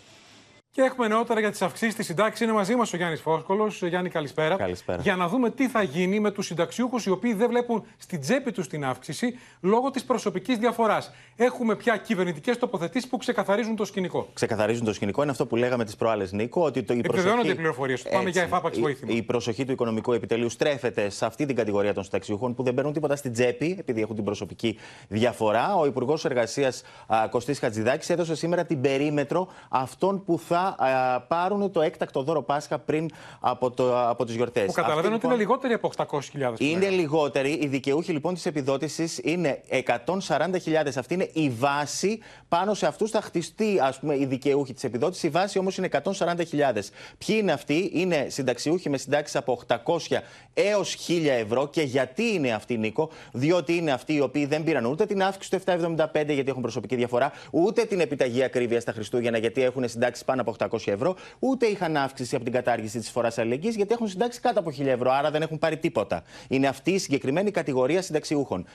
Και έχουμε νεότερα για τις αυξήσεις της συντάξης. Είναι μαζί μας ο Γιάννης Φόσκολος. Γιάννη, καλησπέρα. Καλησπέρα. Για να δούμε τι θα γίνει με τους συνταξιούχους οι οποίοι δεν βλέπουν στην τσέπη τους την αύξηση λόγω της προσωπικής διαφοράς. Έχουμε πια κυβερνητικές τοποθετήσεις που ξεκαθαρίζουν το σκηνικό. Ξεκαθαρίζουν το σκηνικό. Είναι αυτό που λέγαμε τις προάλλες, Νίκο. Ότι το, η προσοχή... οι πληροφορίες. Πάμε για εφάπαξ βοήθεια. Η προσοχή του οικονομικού επιτελείου στρέφεται σε αυτή την κατηγορία των συνταξιούχων που δεν παίρνουν τίποτα στην τσέπη επειδή έχουν την προσωπική διαφορά. Ο Υπουργός Εργασίας Κωστής Χατζηδάκης έδωσε σήμερα την περίμετρο αυτών που θα πάρουν το έκτακτο δώρο Πάσχα πριν από, το, από τις γιορτές. Που καταλαβαίνω ότι είναι λιγότεροι από 800.000. Είναι λιγότεροι. Οι δικαιούχοι λοιπόν της επιδότησης είναι 140.000. Αυτή είναι η βάση. Πάνω σε αυτούς θα χτιστεί ας πούμε, η δικαιούχοι της επιδότησης. Η βάση όμως είναι 140.000. Ποιοι είναι αυτοί, είναι συνταξιούχοι με συντάξεις από 800 έως 1000 ευρώ. Και γιατί είναι αυτοί, Νίκο, διότι είναι αυτοί οι οποίοι δεν πήραν ούτε την αύξηση του 775 γιατί έχουν προσωπική διαφορά, ούτε την επιταγή ακρίβεια στα Χριστούγεννα γιατί έχουν συντάξεις πάνω από 800 ευρώ, ούτε είχαν αύξηση από την κατάργηση της φοράς αλληλεγγύης γιατί έχουν συντάξει κάτω από 1000 ευρώ. Άρα δεν έχουν πάρει τίποτα. Είναι αυτή η συγκεκριμένη κατηγορία συνταξιούχων.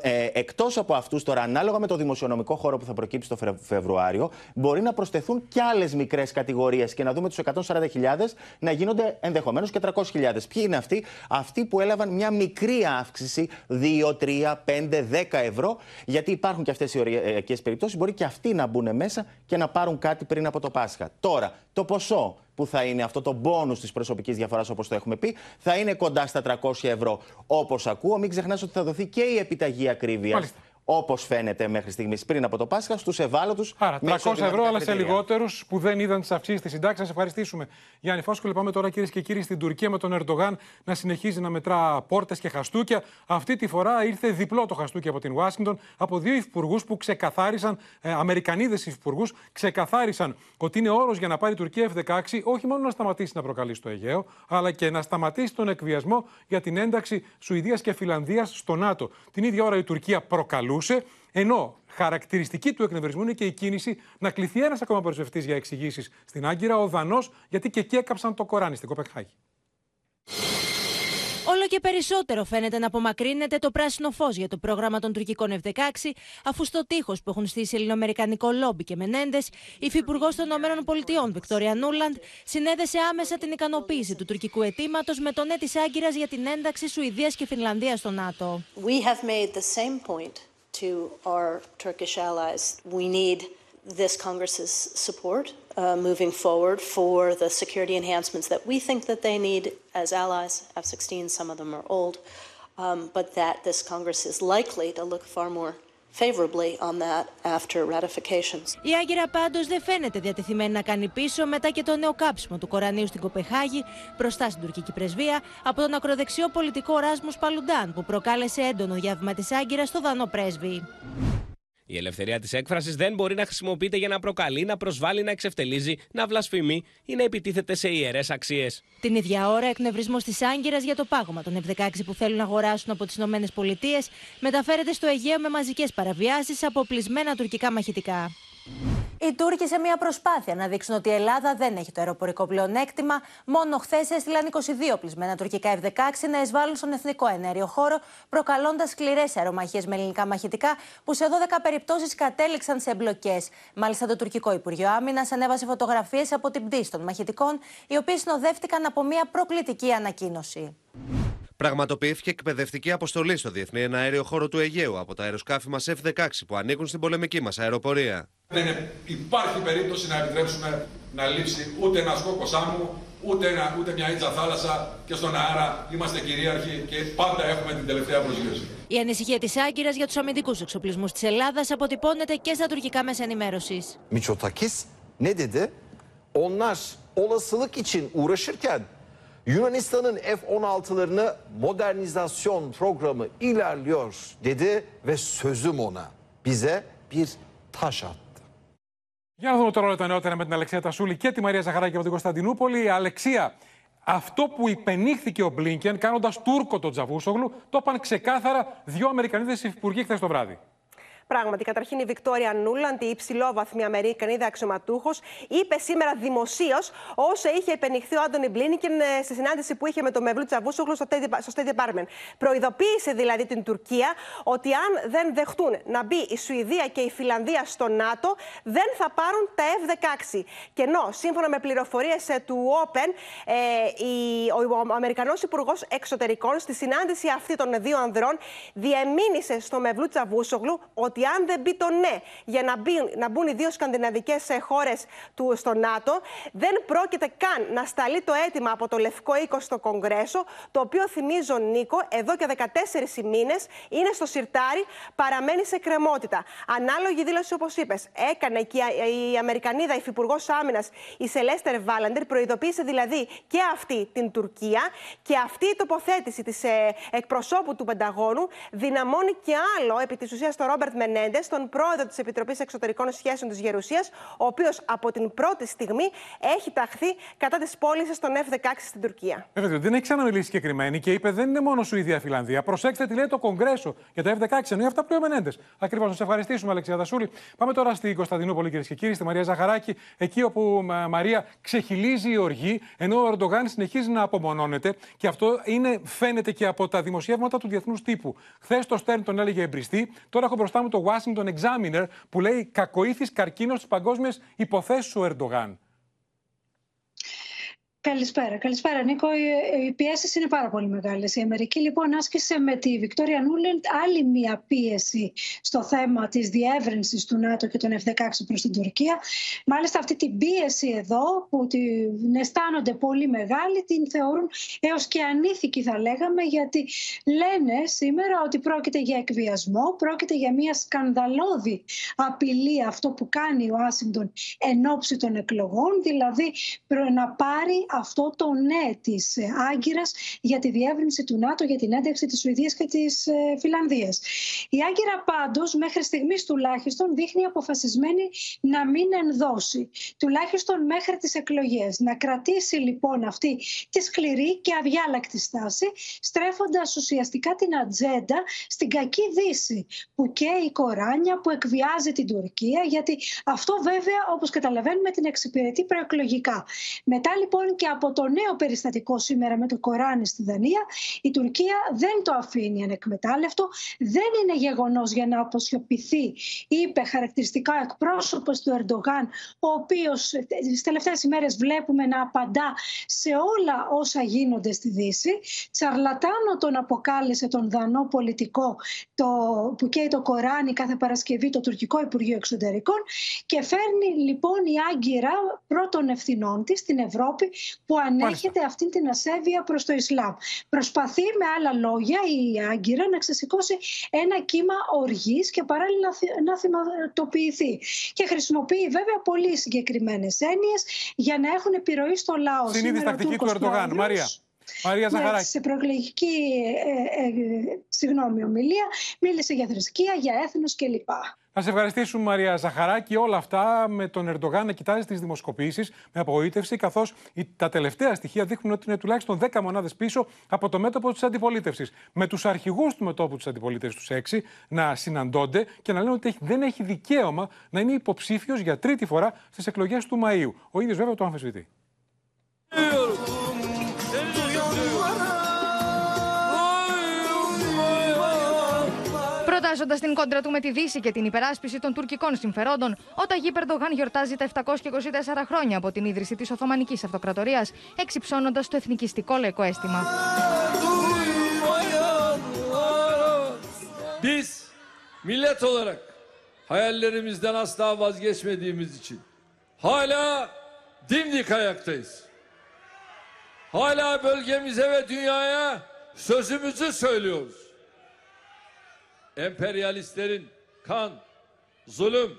Ε, Εκτός από αυτούς, τώρα, ανάλογα με το δημοσιονομικό χώρο που θα προκύψει το Φεβρουάριο, μπορεί να προσθεθούν και άλλες μικρές κατηγορίες και να δούμε τους 140.000 να γίνονται ενδεχομένως και 300.000. Ποιοι είναι αυτοί, αυτοί που έλαβαν μια μικρή αύξηση 2, 3, 5, 10 ευρώ, γιατί υπάρχουν και αυτές οι οριακές περιπτώσεις. Μπορεί και αυτοί να μπουν μέσα και να πάρουν κάτι πριν από το Πάσχα. Τώρα, το ποσό που θα είναι αυτό το μπόνους της προσωπικής διαφοράς όπως το έχουμε πει, θα είναι κοντά στα 300 ευρώ όπως ακούω. Μην ξεχνάς ότι θα δοθεί και η επιταγή ακρίβειας όπως φαίνεται μέχρι στιγμής πριν από το Πάσχα, στους ευάλωτους. Άρα 300 ευρώ, αλλά σε λιγότερους που δεν είδαν τις αυξήσει της συντάξης. Να σε ευχαριστήσουμε. Γιάννη Φάσκολη, πάμε τώρα κυρίες και κύριοι στην Τουρκία με τον Ερντογάν να συνεχίζει να μετρά πόρτες και χαστούκια. Αυτή τη φορά ήρθε διπλό το χαστούκι από την Ουάσιγκτον από δύο υπουργού που ξεκαθάρισαν, ε, Αμερικανίδες υπουργού, ξεκαθάρισαν ότι είναι όρος για να πάρει η Τουρκία F-16 όχι μόνο να σταματήσει να προκαλεί στο Αιγαίο, αλλά και να σταματήσει τον εκβιασμό για την ένταξη Σουηδίας και Φιλανδίας στο ΝΑΤΟ. Την ίδια ώρα η Τουρκία προκαλούσε ενώ χαρακτηριστική του εκνευρισμού είναι και η κίνηση να κληθεί ένας ακόμα προσβευτή για εξηγήσεις στην Άγκυρα, ο Δανός, γιατί και εκεί έκαψαν το Κοράνι στην Κοπεχάγη. Όλο Όλο και περισσότερο φαίνεται να απομακρύνεται το πράσινο φως για το πρόγραμμα των τουρκικών F-16, αφού στο τείχος που έχουν στήσει ελληνοαμερικανικό λόμπι και Μενέντες, η υφυπουργός των ΗΠΑ, Βικτόρια Νούλαντ, συνέδεσε άμεσα την ικανοποίηση του τουρκικού αιτήματος με τον ναι της Άγκυρας για την ένταξη Σουηδίας και Φινλανδίας στο ΝΑΤΟ. We have made the same point to our Turkish allies. We need this Congress's support uh, moving forward for the security enhancements that we think that they need as allies. F-16, some of them are old, um, but that this Congress is likely to look far more favorably on that after ratifications. Η Άγκυρα πάντως δεν φαίνεται διατεθειμένη να κάνει πίσω μετά και το νέο κάψιμο του Κορανίου στην Κοπεχάγη μπροστά στην τουρκική πρεσβεία από τον ακροδεξιό πολιτικό Ράσμου Παλουντάν που προκάλεσε έντονο διάβημα της Άγκυρας στο δανό πρέσβη. Η ελευθερία της έκφρασης δεν μπορεί να χρησιμοποιείται για να προκαλεί, να προσβάλλει, να εξευτελίζει, να βλασφημεί ή να επιτίθεται σε ιερές αξίες. Την ίδια ώρα, εκνευρισμό της Άγκυρας για το πάγωμα των F-16 που θέλουν να αγοράσουν από τις ΗΠΑ μεταφέρεται στο Αιγαίο με μαζικές παραβιάσεις από πλεισμένα τουρκικά μαχητικά. Οι Τούρκοι σε μια προσπάθεια να δείξουν ότι η Ελλάδα δεν έχει το αεροπορικό πλεονέκτημα, μόνο χθες έστειλαν 22 πλεισμένα τουρκικά F-16 να εισβάλλουν στον εθνικό ενέργειο χώρο, προκαλώντας σκληρές αερομαχίες με ελληνικά μαχητικά που σε 12 περιπτώσεις κατέληξαν σε εμπλοκές. Μάλιστα, το τουρκικό Υπουργείο Άμυνας ανέβασε φωτογραφίες από την πτήση των μαχητικών, οι οποίοι συνοδεύτηκαν από μια προκλητική ανακοίνωση. Πραγματοποιήθηκε εκπαιδευτική αποστολή στο Διεθνή Εναέριο Χώρο του Αιγαίου από τα αεροσκάφη μας F-16 που ανήκουν στην πολεμική μας αεροπορία. Δεν υπάρχει περίπτωση να επιτρέψουμε να λείψει ούτε ένας σκόκο άμμου, ούτε, ένα, ούτε μια ίτσα θάλασσα και στον αέρα είμαστε κυρίαρχοι και πάντα έχουμε την τελευταία προσγείωση. Η ανησυχία της Άγκυρας για τους αμυντικούς εξοπλισμούς της Ελλάδας αποτυπώνεται και στα τουρκικά μέσα ενημέρωσης. Miçotakis ne dedi? Onlar olasılık için uğraşırken Yunanistan'ın F-16'larını modernizasyon programı ilerliyor dedi ve sözüm ona bize bir taş attı. Για να δούμε τώρα όλα τα νεότερα με την Αλεξία Τασούλη και τη Μαρία Ζαχαράκη από την Κωνσταντινούπολη. Η Αλεξία, αυτό που υπενήχθηκε ο Μπλίνκεν κάνοντας Τούρκο τον Τζαβούσογλου, το είπαν ξεκάθαρα δύο Αμερικανίδες υφυπουργοί χθες το βράδυ. Πράγματι, καταρχήν η Βικτόρια Νούλαντ, η υψηλόβαθμη Αμερικανίδα αξιωματούχο, είπε σήμερα δημοσίως όσα είχε επενηχθεί ο Άντωνι Μπλίνικεν στη συνάντηση που είχε με τον Μευλού Τσαβούσογλου στο State Department. Προειδοποίησε δηλαδή την Τουρκία ότι αν δεν δεχτούν να μπει η Σουηδία και η Φιλανδία στο ΝΑΤΟ, δεν θα πάρουν τα F-16. Και ενώ, σύμφωνα με πληροφορίες του Open, ε, ο Αμερικανός Υπουργός Εξωτερικών στη συνάντηση αυτή των δύο ανδρών διεμήνυσε στο Μευλού Τσαβούσογλου ότι ότι αν δεν μπει το ναι για να, μπει, να μπουν οι δύο σκανδιναβικές χώρες στο ΝΑΤΟ, δεν πρόκειται καν να σταλεί το αίτημα από το Λευκό Οίκο στο Κογκρέσο, το οποίο θυμίζω, Νίκο, εδώ και 14 μήνες είναι στο σιρτάρι, παραμένει σε κρεμότητα. Ανάλογη δήλωση, όπως είπες, έκανε και η Αμερικανίδα υφυπουργός άμυνας, η Σελέστερ Βάλαντερ, προειδοποίησε δηλαδή και αυτή την Τουρκία και αυτή η τοποθέτηση της ε, εκπροσώπου του Πενταγώνου δυναμώνει και άλλο επί της ουσίας το Ρόμπερτ Μενέντε, τον πρόεδρο της Επιτροπής Εξωτερικών Σχέσεων της Γερουσίας, ο οποίος από την πρώτη στιγμή έχει ταχθεί κατά της πώλησης των F-16 στην Τουρκία. Βέβαια, δεν έχει ξαναμιλήσει συγκεκριμένη και είπε δεν είναι μόνο Σουηδία-Φιλανδία. Προσέξτε τι λέει το Κογκρέσο για τα F-16, ενώ αυτά που λέει ο Μενέντε. Ακριβώς, να σε ευχαριστήσουμε, Αλεξία Δασούλη. Πάμε τώρα στην Κωνσταντινούπολη, κυρίες και κύριοι, στη Μαρία Ζαχαράκη, εκεί όπου Μαρία ξεχυλίζει η οργή, ενώ ο Ερντογάν συνεχίζει να απομονώνεται και αυτό είναι, φαίνεται και από τα δημοσιεύματα του διεθνούς τύπου. Χθες το Στέρν τον έλεγε εμπριστή, τώρα έχω μπροστά μου το Washington Examiner που λέει κακοήθης καρκίνος στις παγκόσμιες υποθέσεις του Ερντογάν. Καλησπέρα. Καλησπέρα, Νίκο. Οι πιέσεις είναι πάρα πολύ μεγάλες. Η Αμερική, λοιπόν, άσκησε με τη Βικτόρια Νούλεντ άλλη μία πίεση στο θέμα της διεύρυνσης του ΝΑΤΟ και των F-16 προς την Τουρκία. Μάλιστα, αυτή την πίεση εδώ, που την αισθάνονται πολύ μεγάλη, την θεωρούν έως και ανήθικη, θα λέγαμε, γιατί λένε σήμερα ότι πρόκειται για εκβιασμό, πρόκειται για μία σκανδαλώδη απειλή αυτό που κάνει ο Άσιντον εν ώψη των εκλογών, δηλαδή να πάρει αυτό το ναι της Άγκυρας για τη διεύρυνση του ΝΑΤΟ, για την ένταξη της Σουηδίας και της ε, Φιλανδίας. Η Άγκυρα πάντως, μέχρι στιγμής τουλάχιστον, δείχνει αποφασισμένη να μην ενδώσει. Τουλάχιστον μέχρι τις εκλογές. Να κρατήσει λοιπόν αυτή τη σκληρή και αδιάλακτη στάση, στρέφοντας ουσιαστικά την ατζέντα στην κακή δύση που και η Κοράνια που εκβιάζει την Τουρκία, γιατί αυτό βέβαια, όπως καταλαβαίνουμε, την εξυπηρετεί προεκλογικά. Μετά λοιπόν και και από το νέο περιστατικό σήμερα με το Κοράνι στη Δανία, η Τουρκία δεν το αφήνει ανεκμετάλλευτο. Δεν είναι γεγονός για να αποσιωπηθεί, είπε χαρακτηριστικά εκπρόσωπος του Ερντογάν, ο οποίος τις τελευταίες ημέρες βλέπουμε να απαντά σε όλα όσα γίνονται στη Δύση. Τσαρλατάνο τον αποκάλεσε τον Δανό πολιτικό το, που καίει το Κοράνι κάθε Παρασκευή το Τουρκικό Υπουργείο Εξωτερικών και φέρνει λοιπόν η Άγκυρα πρώτων ευθυνών της στην Ευρώπη που ανέχεται αυτή την ασέβεια προς το Ισλάμ. Προσπαθεί με άλλα λόγια η Άγκυρα να ξεσηκώσει ένα κύμα οργής και παράλληλα να θυματοποιηθεί. Και χρησιμοποιεί βέβαια πολύ συγκεκριμένες έννοιες για να έχουν επιρροή στο λαό. Συνήθι τακτική του Ερντογάν. Μαρία. Μαρία Ζαχαράκη. σε προεκλογική ε, ε, συγγνώμη, ομιλία μίλησε για θρησκεία, για έθνος κλπ. Να σε ευχαριστήσουμε, Μαρία Ζαχαράκη. Όλα αυτά με τον Ερντογάν να κοιτάζει τις δημοσκοπήσεις με απογοήτευση, καθώς τα τελευταία στοιχεία δείχνουν ότι είναι τουλάχιστον 10 μονάδες πίσω από το μέτωπο της αντιπολίτευσης. Με τους αρχηγούς του μετώπου της αντιπολίτευσης, τους 6, να συναντώνται και να λένε ότι δεν έχει δικαίωμα να είναι υποψήφιος για τρίτη φορά στις εκλογές του Μαΐου. Ο ίδιος βέβαια το αμφισβητεί. Προτάζοντα την κόντρα του με τη Δύση και την υπεράσπιση των τουρκικών συμφερόντων, ο Ταγί Περντογάν γιορτάζει τα 724 χρόνια από την ίδρυση της Οθωμανικής Αυτοκρατορίας, εξυψώνοντας το εθνικιστικό λαϊκό αίσθημα. Biz millet olarak hayallerimizden asla vazgeçmediğimiz için hala dimdik ayaktayız. Hala bölgemize ve dünyaya sözümüzü söylüyoruz. Emperyalistlerin kan, zulüm,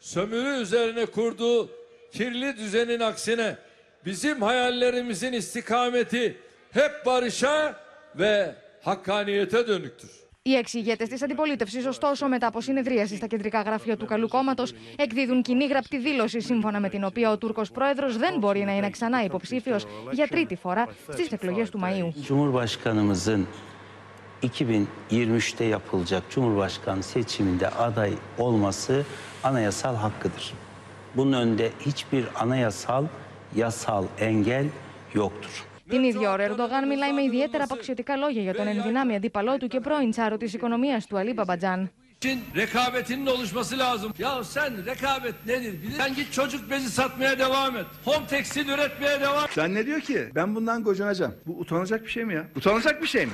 sömürü üzerine kurduğu kirli düzenin aksine bizim hayallerimizin istikameti hep barışa ve hakkaniyete dönüktür. Οι εξηγέτε της αντιπολίτευσης, ωστόσο, μετά από συνεδρίαση στα κεντρικά γραφεία του Καλού Κόμματος, εκδίδουν κοινή γραπτή δήλωση σύμφωνα με την οποία ο Τούρκος πρόεδρος δεν μπορεί να είναι ξανά υποψήφιος για τρίτη φορά στις εκλογές του Μαΐου. 2023'te yapılacak Cumhurbaşkanı seçiminde aday olması anayasal hakkıdır. Bunun önünde hiçbir anayasal, yasal engel yoktur. Την ίδια ώρα, Ερντογάν μιλάει με ιδιαίτερα απαξιωτικά λόγια για τον ενδυνάμει αντίπαλό του και πρώην τσάρο τη οικονομία του Αλή Μπαμπατζάν. için rekabetinin oluşması lazım. Ya sen rekabet nedir? Sen git çocuk bezi satmaya devam et. Home tekstil üretmeye devam et. Zannediyor ki ben bundan gocunacağım. Bu utanacak bir şey mi ya? Utanacak bir şey mi?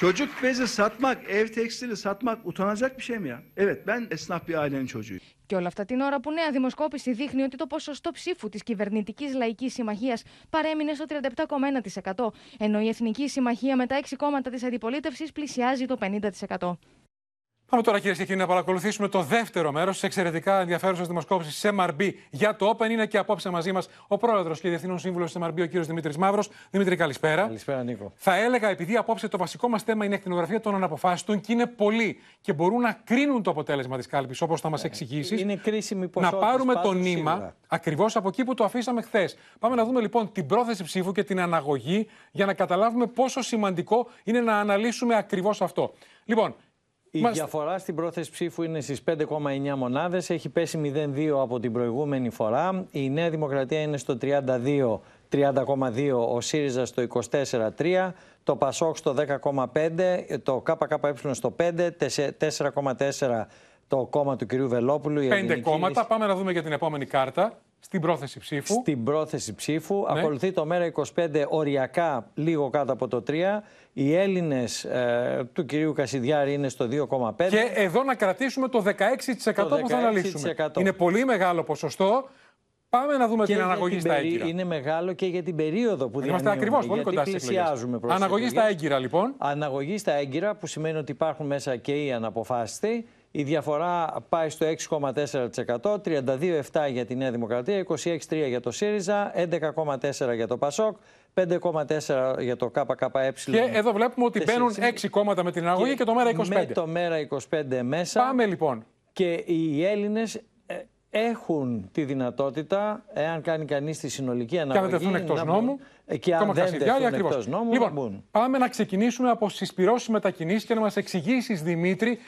Çocuk bezi satmak, ev tekstili satmak utanacak bir şey mi ya? Evet ben esnaf bir ailenin çocuğuyum. Και όλα αυτά την ώρα που νέα δημοσκόπηση δείχνει ότι το ποσοστό ψήφου της κυβερνητικής λαϊκής συμμαχίας παρέμεινε στο 37,1%, ενώ η Εθνική Συμμαχία με τα 6 κόμματα της αντιπολίτευσης πλησιάζει το 50%. Πάμε τώρα κυρίες και κύριοι να παρακολουθήσουμε το δεύτερο μέρος της εξαιρετικά ενδιαφέρουσας δημοσκόπησης σε MRB για το Open. Είναι και απόψε μαζί μας ο πρόεδρος και διευθύνων σύμβουλος της MRB, ο κύριος Δημήτρης Μαύρος. Δημήτρη, καλησπέρα. Καλησπέρα, Νίκο. Θα έλεγα, επειδή απόψε το βασικό μας θέμα είναι η εκτινογραφία των αναποφάσεων και είναι πολλοί και μπορούν να κρίνουν το αποτέλεσμα της κάλπη, όπως θα μας ε, εξηγήσεις. Είναι κρίσιμη Να πάρουμε το νήμα ακριβώς από εκεί που το αφήσαμε χθες. Πάμε να δούμε λοιπόν την πρόθεση ψήφου και την αναγωγή για να καταλάβουμε πόσο σημαντικό είναι να αναλύσουμε ακριβώς αυτό. Λοιπόν, η διαφορά στην πρόθεση ψήφου είναι στις 5,9 μονάδες. Έχει πέσει 0,2 από την προηγούμενη φορά. Η Νέα Δημοκρατία είναι στο 32, 30,2, ο ΣΥΡΙΖΑ στο 24,3, το ΠΑΣΟΚ στο 10,5, το ΚΚΕ στο 5, 4,4 το κόμμα του κυρίου Βελόπουλου. Πέντε κόμματα. Πάμε να δούμε για την επόμενη κάρτα. Στην πρόθεση ψήφου. Στην πρόθεση ψήφου. Ναι. Ακολουθεί το ΜΕΡΑ25 οριακά λίγο κάτω από το 3. Οι Έλληνες ε, του κυρίου Κασιδιάρη είναι στο 2,5. Και εδώ να κρατήσουμε το 16%, το που θα αναλύσουμε. Είναι πολύ μεγάλο ποσοστό. Πάμε να δούμε και την αναγωγή στα έγκυρα. Είναι μεγάλο και για την περίοδο που Είμαστε ακριβώς πολύ κοντά στις Αναγωγή στα έγκυρα, λοιπόν. Αναγωγή στα έγκυρα, που σημαίνει ότι υπάρχουν μέσα και οι αναποφάσιστοι. Η διαφορά πάει στο 6,4%, 32,7% για τη Νέα Δημοκρατία, 26,3% για το ΣΥΡΙΖΑ, 11,4% για το ΠΑΣΟΚ, 5,4% για το ΚΚΕ. Και εδώ βλέπουμε ότι μπαίνουν 6 κόμματα με την αναγωγή και, και το ΜΕΡΑ25. Με το ΜΕΡΑ25 μέσα. Πάμε λοιπόν. Και οι Έλληνες ε, έχουν τη δυνατότητα, εάν κάνει κανείς τη συνολική αναγωγή. Και αν δεν εκτός νόμου. Και αν δεν τεθούν εκτός νόμου, λοιπόν, πάμε να ξεκινήσουμε από συσπηρώσεις μετακινήσεις και να μας εξηγήσει, Δημήτρη,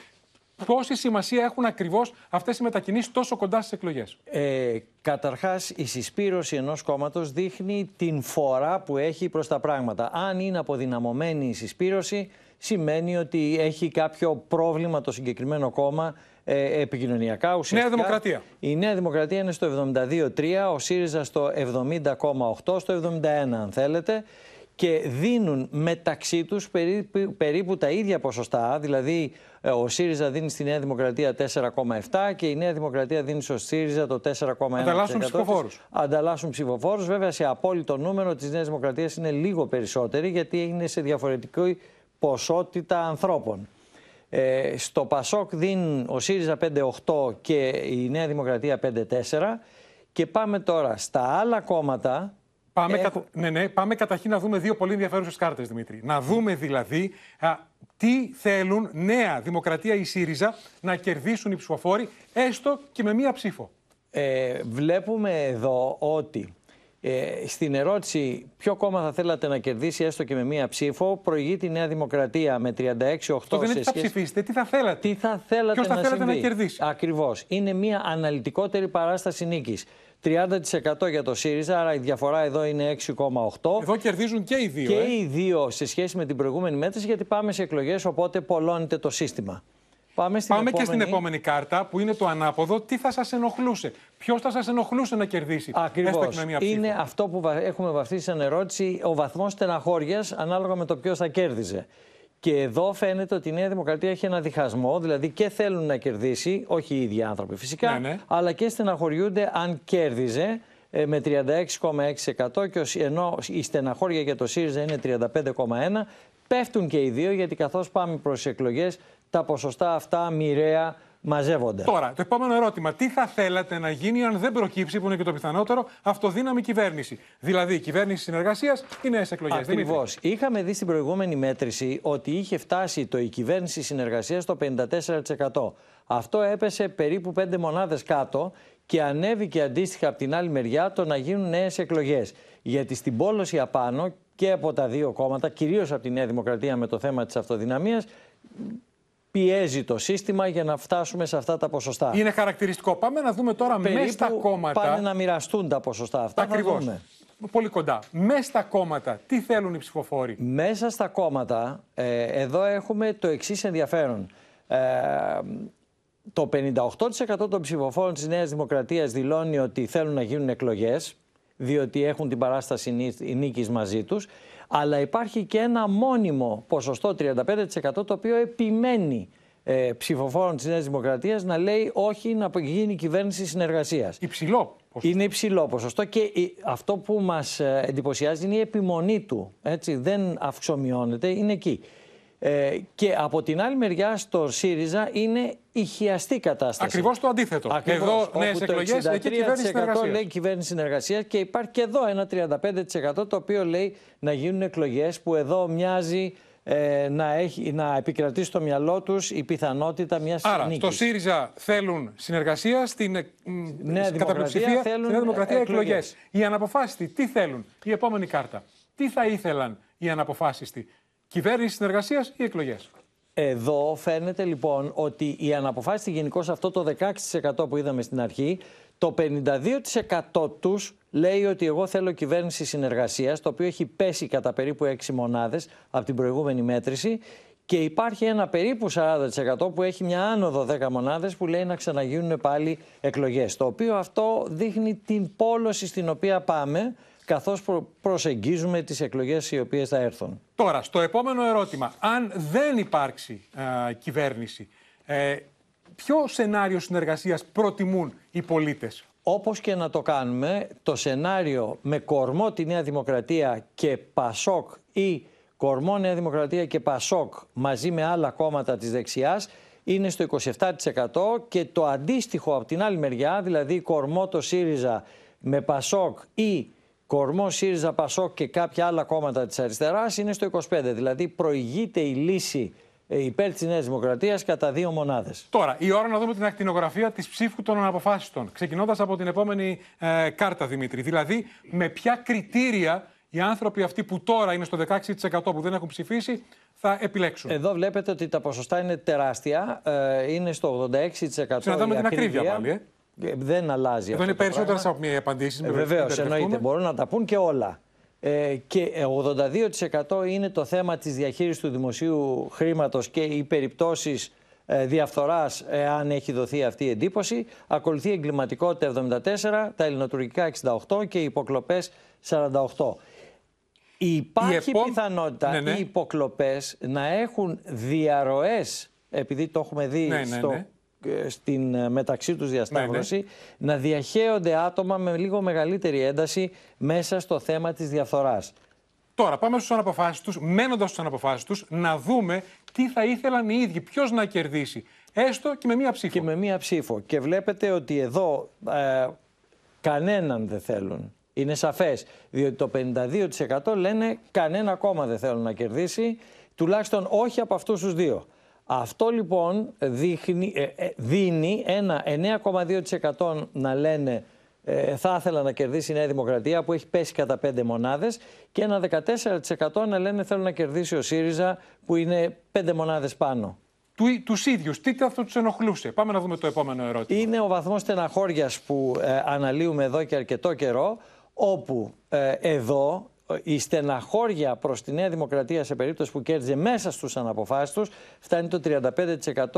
πόση σημασία έχουν ακριβώς αυτές οι μετακινήσεις τόσο κοντά στις εκλογές; Ε, Καταρχάς, η συσπήρωση ενός κόμματος δείχνει την φορά που έχει προς τα πράγματα. Αν είναι αποδυναμωμένη η συσπήρωση, σημαίνει ότι έχει κάποιο πρόβλημα το συγκεκριμένο κόμμα ε, επικοινωνιακά. Ουσιαστικά, Νέα Δημοκρατία. Η Νέα Δημοκρατία είναι στο 72-3, ο ΣΥΡΙΖΑ στο 70,8, στο 71 αν θέλετε και δίνουν μεταξύ τους περίπου, περίπου τα ίδια ποσοστά, δηλαδή ε, ο ΣΥΡΙΖΑ δίνει στη Νέα Δημοκρατία 4,7 και η Νέα Δημοκρατία δίνει στο ΣΥΡΙΖΑ το 4,1. Ανταλλάσσουν ψηφοφόρους. Ανταλλάσσουν ψηφοφόρους. Βέβαια σε απόλυτο νούμερο της Νέας Δημοκρατίας είναι λίγο περισσότεροι γιατί είναι σε διαφορετική ποσότητα ανθρώπων. Ε, στο Πασόκ δίνει ο ΣΥΡΙΖΑ 5,8 και η Νέα Δημοκρατία 5,4 και πάμε τώρα στα άλλα κόμματα Πάμε, Έχω... ναι, ναι, πάμε καταρχήν να δούμε δύο πολύ ενδιαφέρουσες κάρτες, Δημήτρη. Να δούμε δηλαδή α, τι θέλουν νέα Δημοκρατία ή ΣΥΡΙΖΑ να κερδίσουν οι ψηφοφόροι, έστω και με μία ψήφο. Ε, βλέπουμε εδώ ότι ε, στην ερώτηση ποιο κόμμα θα θέλατε να κερδίσει έστω και με μία ψήφο, προηγεί τη Νέα Δημοκρατία με 36-8. Το δεν είναι τι θα ψηφίσετε, τι θα θέλατε; Τι θα θέλατε, Ποιος να, θα θέλατε συμβεί; να κερδίσει; Ακριβώς. Είναι μία αναλυτικότερη παράσταση νίκης. 30% για το ΣΥΡΙΖΑ, άρα η διαφορά εδώ είναι 6,8. Εδώ κερδίζουν και οι δύο. Και ε. οι δύο σε σχέση με την προηγούμενη μέτρηση, γιατί πάμε σε εκλογές, οπότε πολλώνεται το σύστημα. Πάμε, στην Πάμε επόμενη... και στην επόμενη κάρτα που είναι το ανάποδο. Τι θα σας ενοχλούσε, Ποιος θα σας ενοχλούσε να κερδίσει, Ακριβώς. έστω και με μία ψήφο. Είναι αυτό που έχουμε βαφτίσει σαν ερώτηση, ο βαθμός στεναχώριας ανάλογα με το ποιος θα κέρδιζε. Και εδώ φαίνεται ότι η Νέα Δημοκρατία έχει ένα διχασμό, δηλαδή και θέλουν να κερδίσει, όχι οι ίδιοι άνθρωποι φυσικά, Ναι, ναι. αλλά και στεναχωριούνται αν κέρδιζε ε, με 36,6% και ως- ενώ η στεναχώρια για το ΣΥΡΙΖΑ είναι 35,1%. Πέφτουν και οι δύο γιατί καθώς πάμε προς τις εκλογές τα ποσοστά αυτά μοιραία μαζεύονται. Τώρα, το επόμενο ερώτημα. Τι θα θέλατε να γίνει αν δεν προκύψει, που είναι και το πιθανότερο, αυτοδύναμη κυβέρνηση; Δηλαδή, κυβέρνηση συνεργασίας ή νέες εκλογές. Ακριβώς. Είχαμε δει στην προηγούμενη μέτρηση ότι είχε φτάσει το η κυβέρνηση συνεργασίας στο 54%. Αυτό έπεσε περίπου 5 μονάδες κάτω και ανέβηκε αντίστοιχα από την άλλη μεριά το να γίνουν νέες εκλογές. Γιατί στην πόλωση απάνω και από τα δύο κόμματα, κυρίως από τη Νέα Δημοκρατία με το θέμα της αυτοδυναμίας, πιέζει το σύστημα για να φτάσουμε σε αυτά τα ποσοστά. Είναι χαρακτηριστικό. Πάμε να δούμε τώρα μέσα Περίπου στα κόμματα. Πάνε να μοιραστούν τα ποσοστά αυτά. θα Ακριβώς. δούμε. Πολύ κοντά. Μέσα στα κόμματα, τι θέλουν οι ψηφοφόροι; Μέσα στα κόμματα, ε, εδώ έχουμε το εξής ενδιαφέρον. Ε, το 58% των ψηφοφόρων της Νέας Δημοκρατίας δηλώνει ότι θέλουν να γίνουν εκλογές, διότι έχουν την παράσταση νί- νίκης μαζί τους, αλλά υπάρχει και ένα μόνιμο ποσοστό 35% το οποίο επιμένει ε, ψηφοφόρων της Νέας Δημοκρατίας να λέει όχι να γίνει κυβέρνηση συνεργασίας. Υψηλό. Είναι υψηλό ποσοστό και η- αυτό που μας ε, εντυπωσιάζει είναι η επιμονή του. Έτσι, δεν αυξομειώνεται, είναι εκεί. Ε, και από την άλλη μεριά στο ΣΥΡΙΖΑ είναι ηχιαστή κατάσταση. Ακριβώς το αντίθετο. Ακριβώς, Εδώ όπου νέε το εκλογές, εκεί κυβέρνηση 63% συνεργασίας. λέει κυβέρνηση συνεργασίας και υπάρχει και εδώ ένα 35% το οποίο λέει να γίνουν εκλογές που εδώ μοιάζει ε, να, έχει, να επικρατεί στο μυαλό τους η πιθανότητα μιας Άρα, νίκης. στο ΣΥΡΙΖΑ θέλουν συνεργασία, στην ε, μ, Νέα στην Δημοκρατία καταπλειοψηφία, θέλουν στη Νέα Δημοκρατία εκλογές. εκλογές. Οι αναποφάσιστοι τι θέλουν, η επόμενη κάρτα. Τι θα ήθελαν οι αναποφάσιστοι, κυβέρνηση συνεργασίας ή εκλογές; Εδώ φαίνεται λοιπόν ότι η αναποφάσιστη γενικώ αυτό το 16% που είδαμε στην αρχή, το 52% τους λέει ότι εγώ θέλω κυβέρνηση συνεργασίας, το οποίο έχει πέσει κατά περίπου 6 μονάδες από την προηγούμενη μέτρηση και υπάρχει ένα περίπου 40% που έχει μια άνοδο 10 μονάδες που λέει να ξαναγίνουν πάλι εκλογές. Το οποίο αυτό δείχνει την πόλωση στην οποία πάμε καθώς προ- προσεγγίζουμε τις εκλογές οι οποίες θα έρθουν. Τώρα, στο επόμενο ερώτημα, αν δεν υπάρξει α, κυβέρνηση, ε, ποιο σενάριο συνεργασίας προτιμούν οι πολίτες; Όπως και να το κάνουμε, το σενάριο με κορμό τη Νέα Δημοκρατία και Πασόκ ή κορμό Νέα Δημοκρατία και Πασόκ μαζί με άλλα κόμματα της δεξιάς είναι στο 27% και το αντίστοιχο από την άλλη μεριά, δηλαδή κορμό το ΣΥΡΙΖΑ με Πασόκ ή κορμό ΣΥΡΙΖΑ Πασόκ και κάποια άλλα κόμματα της αριστεράς είναι στο 25%. Δηλαδή προηγείται η λύση ε, υπέρ της Νέας Δημοκρατίας κατά δύο μονάδες. Τώρα, η ώρα να δούμε την ακτινογραφία της ψήφου των αναποφάσιστων. Ξεκινώντας από την επόμενη ε, κάρτα, Δημήτρη. Δηλαδή, με ποια κριτήρια οι άνθρωποι αυτοί που τώρα είναι στο 16% που δεν έχουν ψηφίσει θα επιλέξουν; Εδώ βλέπετε ότι τα ποσοστά είναι τεράστια. Ε, είναι στο 86%. Συναντάμε την ακρίβεια πάλι. Ε. Ε, Δεν αλλάζει Εδώ αυτό είναι το περισσότερες πράγμα. από μία απαντήσεις. Ε, Βεβαίως, εννοείται. Μπορούν να τα πούν και όλα. Ε, και 82% είναι το θέμα της διαχείρισης του δημοσίου χρήματος και οι περιπτώσεις ε, διαφθοράς εάν έχει δοθεί αυτή η εντύπωση. Ακολουθεί η εγκληματικότητα 74, τα ελληνοτουρκικά 68 και οι υποκλοπές 48. Υπάρχει επό- πιθανότητα Ναι, ναι. οι υποκλοπές να έχουν διαρροές, επειδή το έχουμε δει Ναι, ναι, στο, ναι. ε, στην ε, μεταξύ τους διασταύρωση, να διαχέονται άτομα με λίγο μεγαλύτερη ένταση μέσα στο θέμα της διαφθοράς. Τώρα πάμε στους αναποφάσεις τους, μένοντας στους αναποφάσεις τους, να δούμε τι θα ήθελαν οι ίδιοι, ποιος να κερδίσει. Έστω και με μία ψήφο. Και με μία ψήφο. Και βλέπετε ότι εδώ ε, κανέναν δεν θέλουν. Είναι σαφές, διότι το 52% λένε κανένα κόμμα δεν θέλουν να κερδίσει, τουλάχιστον όχι από αυτούς τους δύο. Αυτό λοιπόν δείχνει, ε, ε, δίνει ένα 9,2% να λένε ε, θα ήθελα να κερδίσει η Νέα Δημοκρατία που έχει πέσει κατά 5 μονάδες και ένα 14% να λένε θέλω να κερδίσει ο ΣΥΡΙΖΑ που είναι 5 μονάδες πάνω. Του, τους ίδιους, τι αυτό τους ενοχλούσε; Πάμε να δούμε το επόμενο ερώτημα. Είναι ο βαθμός στεναχώριας που ε, αναλύουμε εδώ και αρκετό καιρό, όπου ε, εδώ ε, η στεναχώρια προς τη Νέα Δημοκρατία σε περίπτωση που κέρδιζε μέσα στους αναποφάσεις τους φτάνει το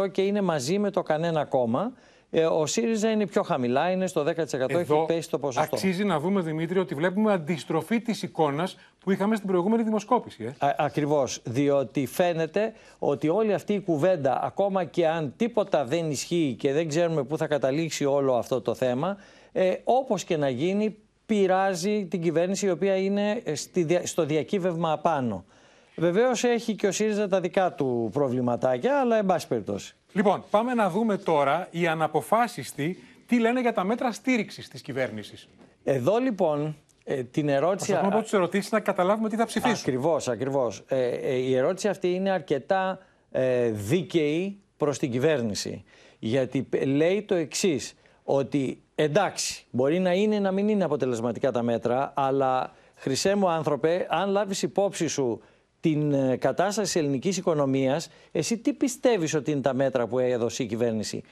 35% και είναι μαζί με το κανένα κόμμα. Ε, ο ΣΥΡΙΖΑ είναι πιο χαμηλά, είναι στο 10%, έχει πέσει το ποσοστό. Αξίζει να δούμε, Δημήτρη, ότι βλέπουμε αντιστροφή της εικόνας που είχαμε στην προηγούμενη δημοσκόπηση. Ε. Α, ακριβώς, διότι φαίνεται ότι όλη αυτή η κουβέντα, ακόμα και αν τίποτα δεν ισχύει και δεν ξέρουμε πού θα καταλήξει όλο αυτό το θέμα, ε, όπως και να γίνει, πειράζει την κυβέρνηση η οποία είναι στη, δια- στο διακύβευμα απάνω. Βεβαίως έχει και ο ΣΥΡΙΖΑ τα δικά του προβληματάκια, αλλά εν πάση περιπτώσει. Λοιπόν, πάμε να δούμε τώρα οι αναποφάσιστοι τι λένε για τα μέτρα στήριξης της κυβέρνησης. Εδώ λοιπόν ε, την ερώτηση. Προσπαθούμε από τις ερωτήσεις να καταλάβουμε τι θα ψηφίσουν. Ακριβώς, ακριβώς. Ε, ε, η ερώτηση αυτή είναι αρκετά ε, δίκαιη προς την κυβέρνηση. Γιατί π- λέει το εξής, ότι εντάξει, μπορεί να είναι να μην είναι αποτελεσματικά τα μέτρα, αλλά χρυσέ μου άνθρωπε, αν λάβεις υπόψη σου την ε, κατάσταση της ελληνικής οικονομίας, εσύ τι πιστεύεις ότι είναι τα μέτρα που έδωσε η κυβέρνηση;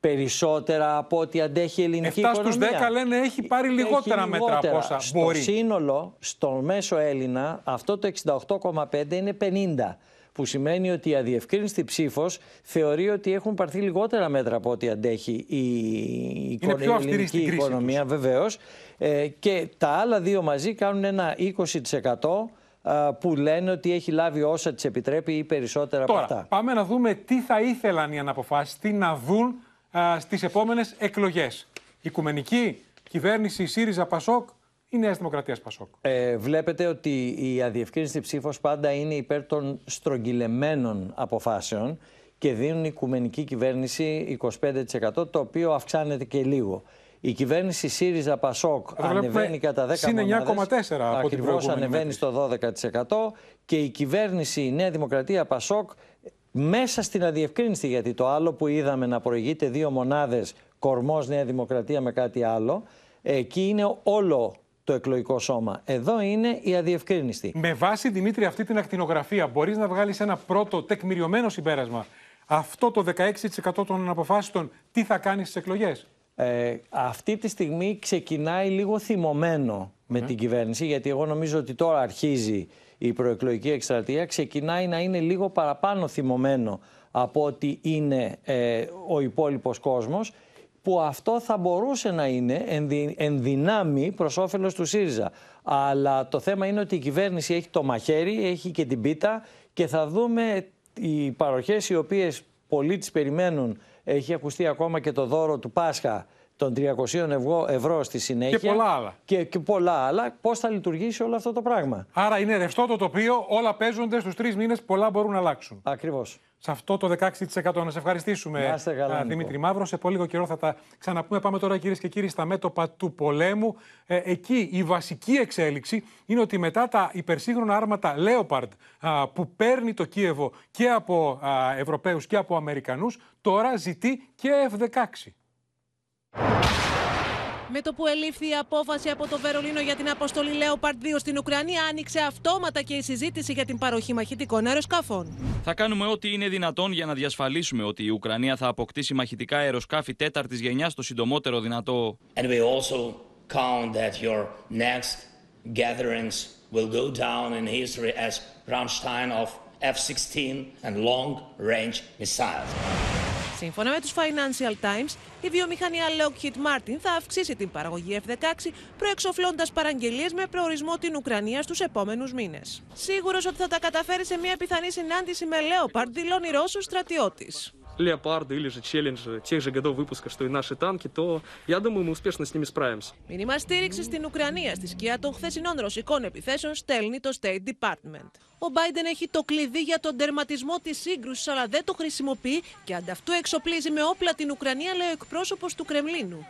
Περισσότερα από ό,τι αντέχει η ελληνική 7 στους οικονομία; 10 λένε έχει πάρει λιγότερα μέτρα από όσα στο μπορεί. σύνολο, στο μέσο Έλληνα, αυτό το 68,5 είναι 50. Που σημαίνει ότι η αδιευκρίνηστη ψήφος θεωρεί ότι έχουν πάρθει λιγότερα μέτρα από ό,τι αντέχει η, η Είναι οικο- πιο η αυστηρή ελληνική στην κρίση οικονομία, βεβαίως. Ε, και τα άλλα δύο μαζί κάνουν ένα 20% α, που λένε ότι έχει λάβει όσα της επιτρέπει ή περισσότερα Τώρα, από αυτά. πάμε να δούμε τι θα ήθελαν οι αναποφάσιστοι να δουν στις επόμενες εκλογές. Οικουμενική κυβέρνηση ΣΥΡΙΖΑ Πασόκ ή Νέα Δημοκρατία Πασόκ. Ε, βλέπετε ότι η αδιευκρίνηστη ψήφος πάντα είναι υπέρ των στρογγυλεμένων αποφάσεων και δίνουν η οικουμενική κυβέρνηση 25% το οποίο αυξάνεται και λίγο. Η κυβέρνηση ΣΥΡΙΖΑ Πασόκ Εδώ βλέπουμε ανεβαίνει κατά 10 συν 9,4 μονάδες, από την ακριβώς προηγούμενη ανεβαίνει στο 12% και η κυβέρνηση η Νέα Δημοκρατία Πασόκ μέσα στην αδιευκρίνηστη, γιατί το άλλο που είδαμε να προηγείται δύο μονάδες κορμός Νέα Δημοκρατία με κάτι άλλο, εκεί είναι όλο το εκλογικό σώμα. Εδώ είναι η αδιευκρίνηστη. Με βάση, Δημήτρη, αυτή την ακτινογραφία, μπορείς να βγάλεις ένα πρώτο τεκμηριωμένο συμπέρασμα. Αυτό το 16% των αναποφάσιστων τι θα κάνει στις εκλογές; Ε, αυτή τη στιγμή ξεκινάει λίγο θυμωμένο με την κυβέρνηση, γιατί εγώ νομίζω ότι τώρα αρχίζει η προεκλογική εκστρατεία, ξεκινάει να είναι λίγο παραπάνω θυμωμένο από ότι είναι ε, ο υπόλοιπος κόσμος, που αυτό θα μπορούσε να είναι ενδυ, ενδυνάμει προς όφελος του ΣΥΡΙΖΑ. Αλλά το θέμα είναι ότι η κυβέρνηση έχει το μαχαίρι, έχει και την πίτα και θα δούμε οι παροχές οι οποίες πολλοί τις περιμένουν. Έχει ακουστεί ακόμα και το δώρο του Πάσχα των 300 ευρώ, ευρώ στη συνέχεια. Και πολλά άλλα. Και, και πολλά άλλα. Πώς θα λειτουργήσει όλο αυτό το πράγμα; Άρα είναι ρευστό το τοπίο, όλα παίζονται στους τρεις μήνες, πολλά μπορούν να αλλάξουν. Ακριβώς. Σε αυτό το 16% να σε ευχαριστήσουμε, Να είστε καλά, α, Νίκο. Δημήτρη Μαύρο. Σε πολύ λίγο καιρό θα τα ξαναπούμε. Πάμε τώρα, κυρίες και κύριοι, στα μέτωπα του πολέμου. Ε, εκεί η βασική εξέλιξη είναι ότι μετά τα υπερσύγχρονα άρματα Leopard α, που παίρνει το Κίεβο και από α, Ευρωπαίους και από Αμερικανούς, τώρα ζητεί και F-16. Με το που ελήφθη η απόφαση από το Βερολίνο για την αποστολή Leopard 2 στην Ουκρανία, άνοιξε αυτόματα και η συζήτηση για την παροχή μαχητικών αεροσκαφών. Θα κάνουμε ό,τι είναι δυνατόν για να διασφαλίσουμε ότι η Ουκρανία θα αποκτήσει μαχητικά αεροσκάφη τέταρτης γενιάς το συντομότερο δυνατό. And we also count that your next gatherings will go down in history as Rammstein of F-16 and long-range missiles. Σύμφωνα με τους Financial Times, η βιομηχανία Lockheed Martin θα αυξήσει την παραγωγή F-16, προεξοφλώντας παραγγελίες με προορισμό την Ουκρανία στους επόμενους μήνες. Σίγουρος ότι θα τα καταφέρει σε μια πιθανή συνάντηση με Leopard, δηλώνει Ρώσος στρατιώτης леопарды или же челленджи тех же годов выпуска, что и наши танки, то я думаю, мы успешно с ними справимся. Μήνυμα στήριξη στην Ουκρανία στη σκιά των χθεσινών ρωσικών επιθέσεων στέλνει το State Department. Ο Biden έχει το κλειδί για τον τερματισμό τη σύγκρουση, αλλά δεν το χρησιμοποιεί και ανταυτού εξοπλίζει με όπλα την Ουκρανία, λέει ο εκπρόσωπο του Κρεμλίνου.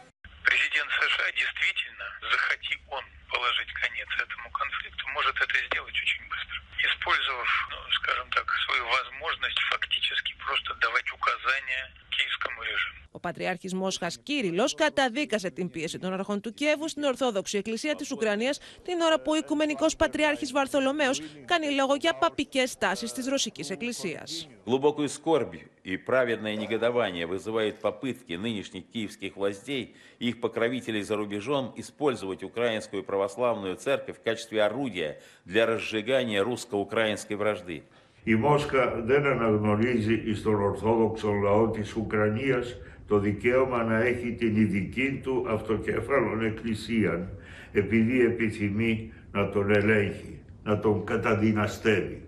Президент США действительно, захоти он положить конец этому конфликту, может это сделать очень быстро. Использовав, ну, скажем так, свою возможность фактически просто давать указания киевскому режиму. Ο Πατριάρχη Μόσχα Κύριλο καταδίκασε την πίεση των αρχών του Κιέβου στην Ορθόδοξη Εκκλησία τη Ουκρανία την ώρα που ο Οικουμενικό Πατριάρχη Βαρθολομαίο κάνει λόγο για παπικέ τάσει τη Ρωσική Εκκλησία. Глубокую скорбь и праведное негодование вызывают попытки нынешних киевских властей и их покровителей за рубежом использовать украинскую православную церковь в качестве орудия для разжигания русско-украинской вражды. Η Μόσχα δεν αναγνωρίζει στον Ορθόδοξο λαό της Ουκρανίας το δικαίωμα να έχει την ειδική του αυτοκέφαλον εκκλησία επειδή επιθυμεί να τον ελέγχει, να τον καταδυναστεύει.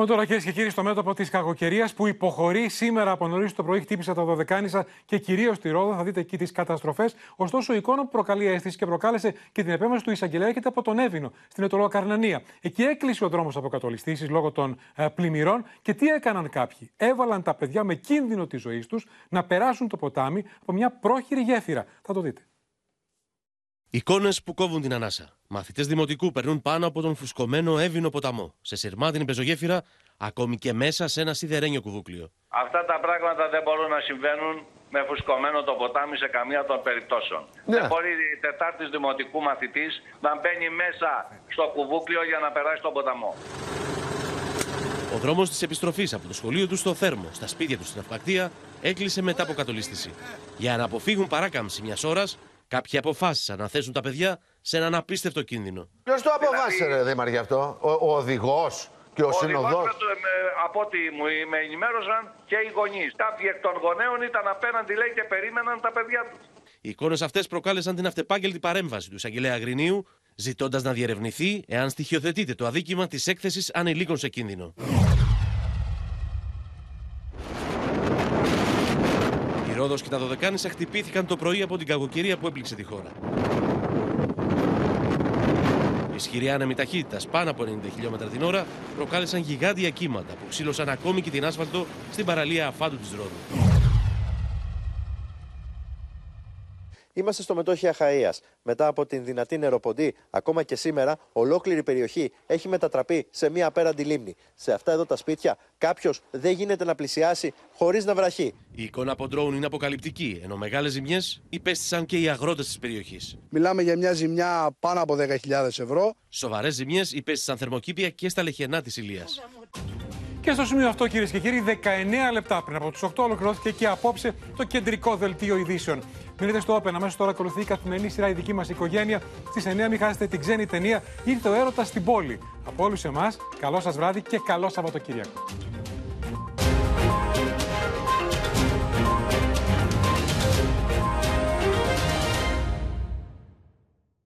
Πάμε τώρα κυρίες και κύριοι στο μέτωπο της κακοκαιρίας που υποχωρεί σήμερα από νωρίς το πρωί. Χτύπησε τα Δωδεκάνησα και κυρίως τη Ρόδο. Θα δείτε εκεί τις καταστροφές. Ωστόσο, η εικόνα που προκαλεί αίσθηση και προκάλεσε και την επέμβαση του εισαγγελέα έρχεται από τον Εύηνο, στην Ετωλό Καρνανία. Εκεί έκλεισε ο δρόμος από κατολιστήσεις λόγω των ε, πλημμυρών. Και τι έκαναν κάποιοι. Έβαλαν τα παιδιά με κίνδυνο της ζωής τους να περάσουν το ποτάμι από μια πρόχειρη γέφυρα. Θα το δείτε. Εικόνες που κόβουν την ανάσα. Μαθητές δημοτικού περνούν πάνω από τον φουσκωμένο έβινο ποταμό. Σε σειρμάτινη πεζογέφυρα, ακόμη και μέσα σε ένα σιδερένιο κουβούκλιο. Αυτά τα πράγματα δεν μπορούν να συμβαίνουν με φουσκωμένο το ποτάμι σε καμία των περιπτώσεων. Ναι. Δεν μπορεί η Τετάρτη Δημοτικού μαθητής να μπαίνει μέσα στο κουβούκλιο για να περάσει τον ποταμό. Ο δρόμος της επιστροφής από το σχολείο του στο Θέρμο, στα σπίτια του στην Αυπακτία, έκλεισε μετά από κατολίσθηση. Για να αποφύγουν παράκαμψη μιας ώρας, κάποιοι αποφάσισαν να θέσουν τα παιδιά σε έναν απίστευτο κίνδυνο. Ποιος το αποφάσισε, ρε Δήμαρχε, αυτό, ο, ο οδηγός και ο, Ο συνοδός. δημάρχος, ε, με- από ό,τι μου με ενημέρωσαν και οι γονείς. Κάποιοι εκ των γονέων ήταν απέναντι, λέει, και περίμεναν τα παιδιά τους. Οι εικόνες αυτές προκάλεσαν την αυτεπάγγελτη παρέμβαση του εισαγγελέα Αγρινίου, ζητώντας να διερευνηθεί εάν στοιχειοθετείται το αδίκημα της έκθεσης ανηλίκων σε κίνδυνο. Η Ρόδος και τα Δωδεκάνησα χτυπήθηκαν το πρωί από την κακοκαιρία που έπληξε τη χώρα. Ισχυρή άνεμη ταχύτητας πάνω από 90 χιλιόμετρα την ώρα προκάλεσαν γιγάντια κύματα που ξύλωσαν ακόμη και την άσφαλτο στην παραλία Αφάντου της Ρόδου. Είμαστε στο μετόχι Αχαΐας. Μετά από την δυνατή νεροποντή, ακόμα και σήμερα, ολόκληρη η περιοχή έχει μετατραπεί σε μία απέραντη λίμνη. Σε αυτά εδώ τα σπίτια, κάποιος δεν γίνεται να πλησιάσει χωρίς να βραχεί. Η εικόνα από ντρόουν είναι αποκαλυπτική, ενώ μεγάλες ζημιές υπέστησαν και οι αγρότες της περιοχής. Μιλάμε για μια ζημιά πάνω από 10.000 ευρώ. Σοβαρές ζημιές υπέστησαν θερμοκήπια και στα λεχενά της Ηλίας. Και στο σημείο αυτό, κυρίες και κύριοι, 19 λεπτά πριν από του 8 ολοκληρώθηκε και απόψε το κεντρικό δελτίο ειδήσεων. Μείνετε στο Open, αμέσως τώρα ακολουθεί η καθημερινή σειρά η δική μας οικογένεια. Στις 9 μην χάσετε την ξένη ταινία ή το έρωτας στην πόλη. Από όλους εμάς, καλό σας βράδυ και καλό Σαββατοκύριακο.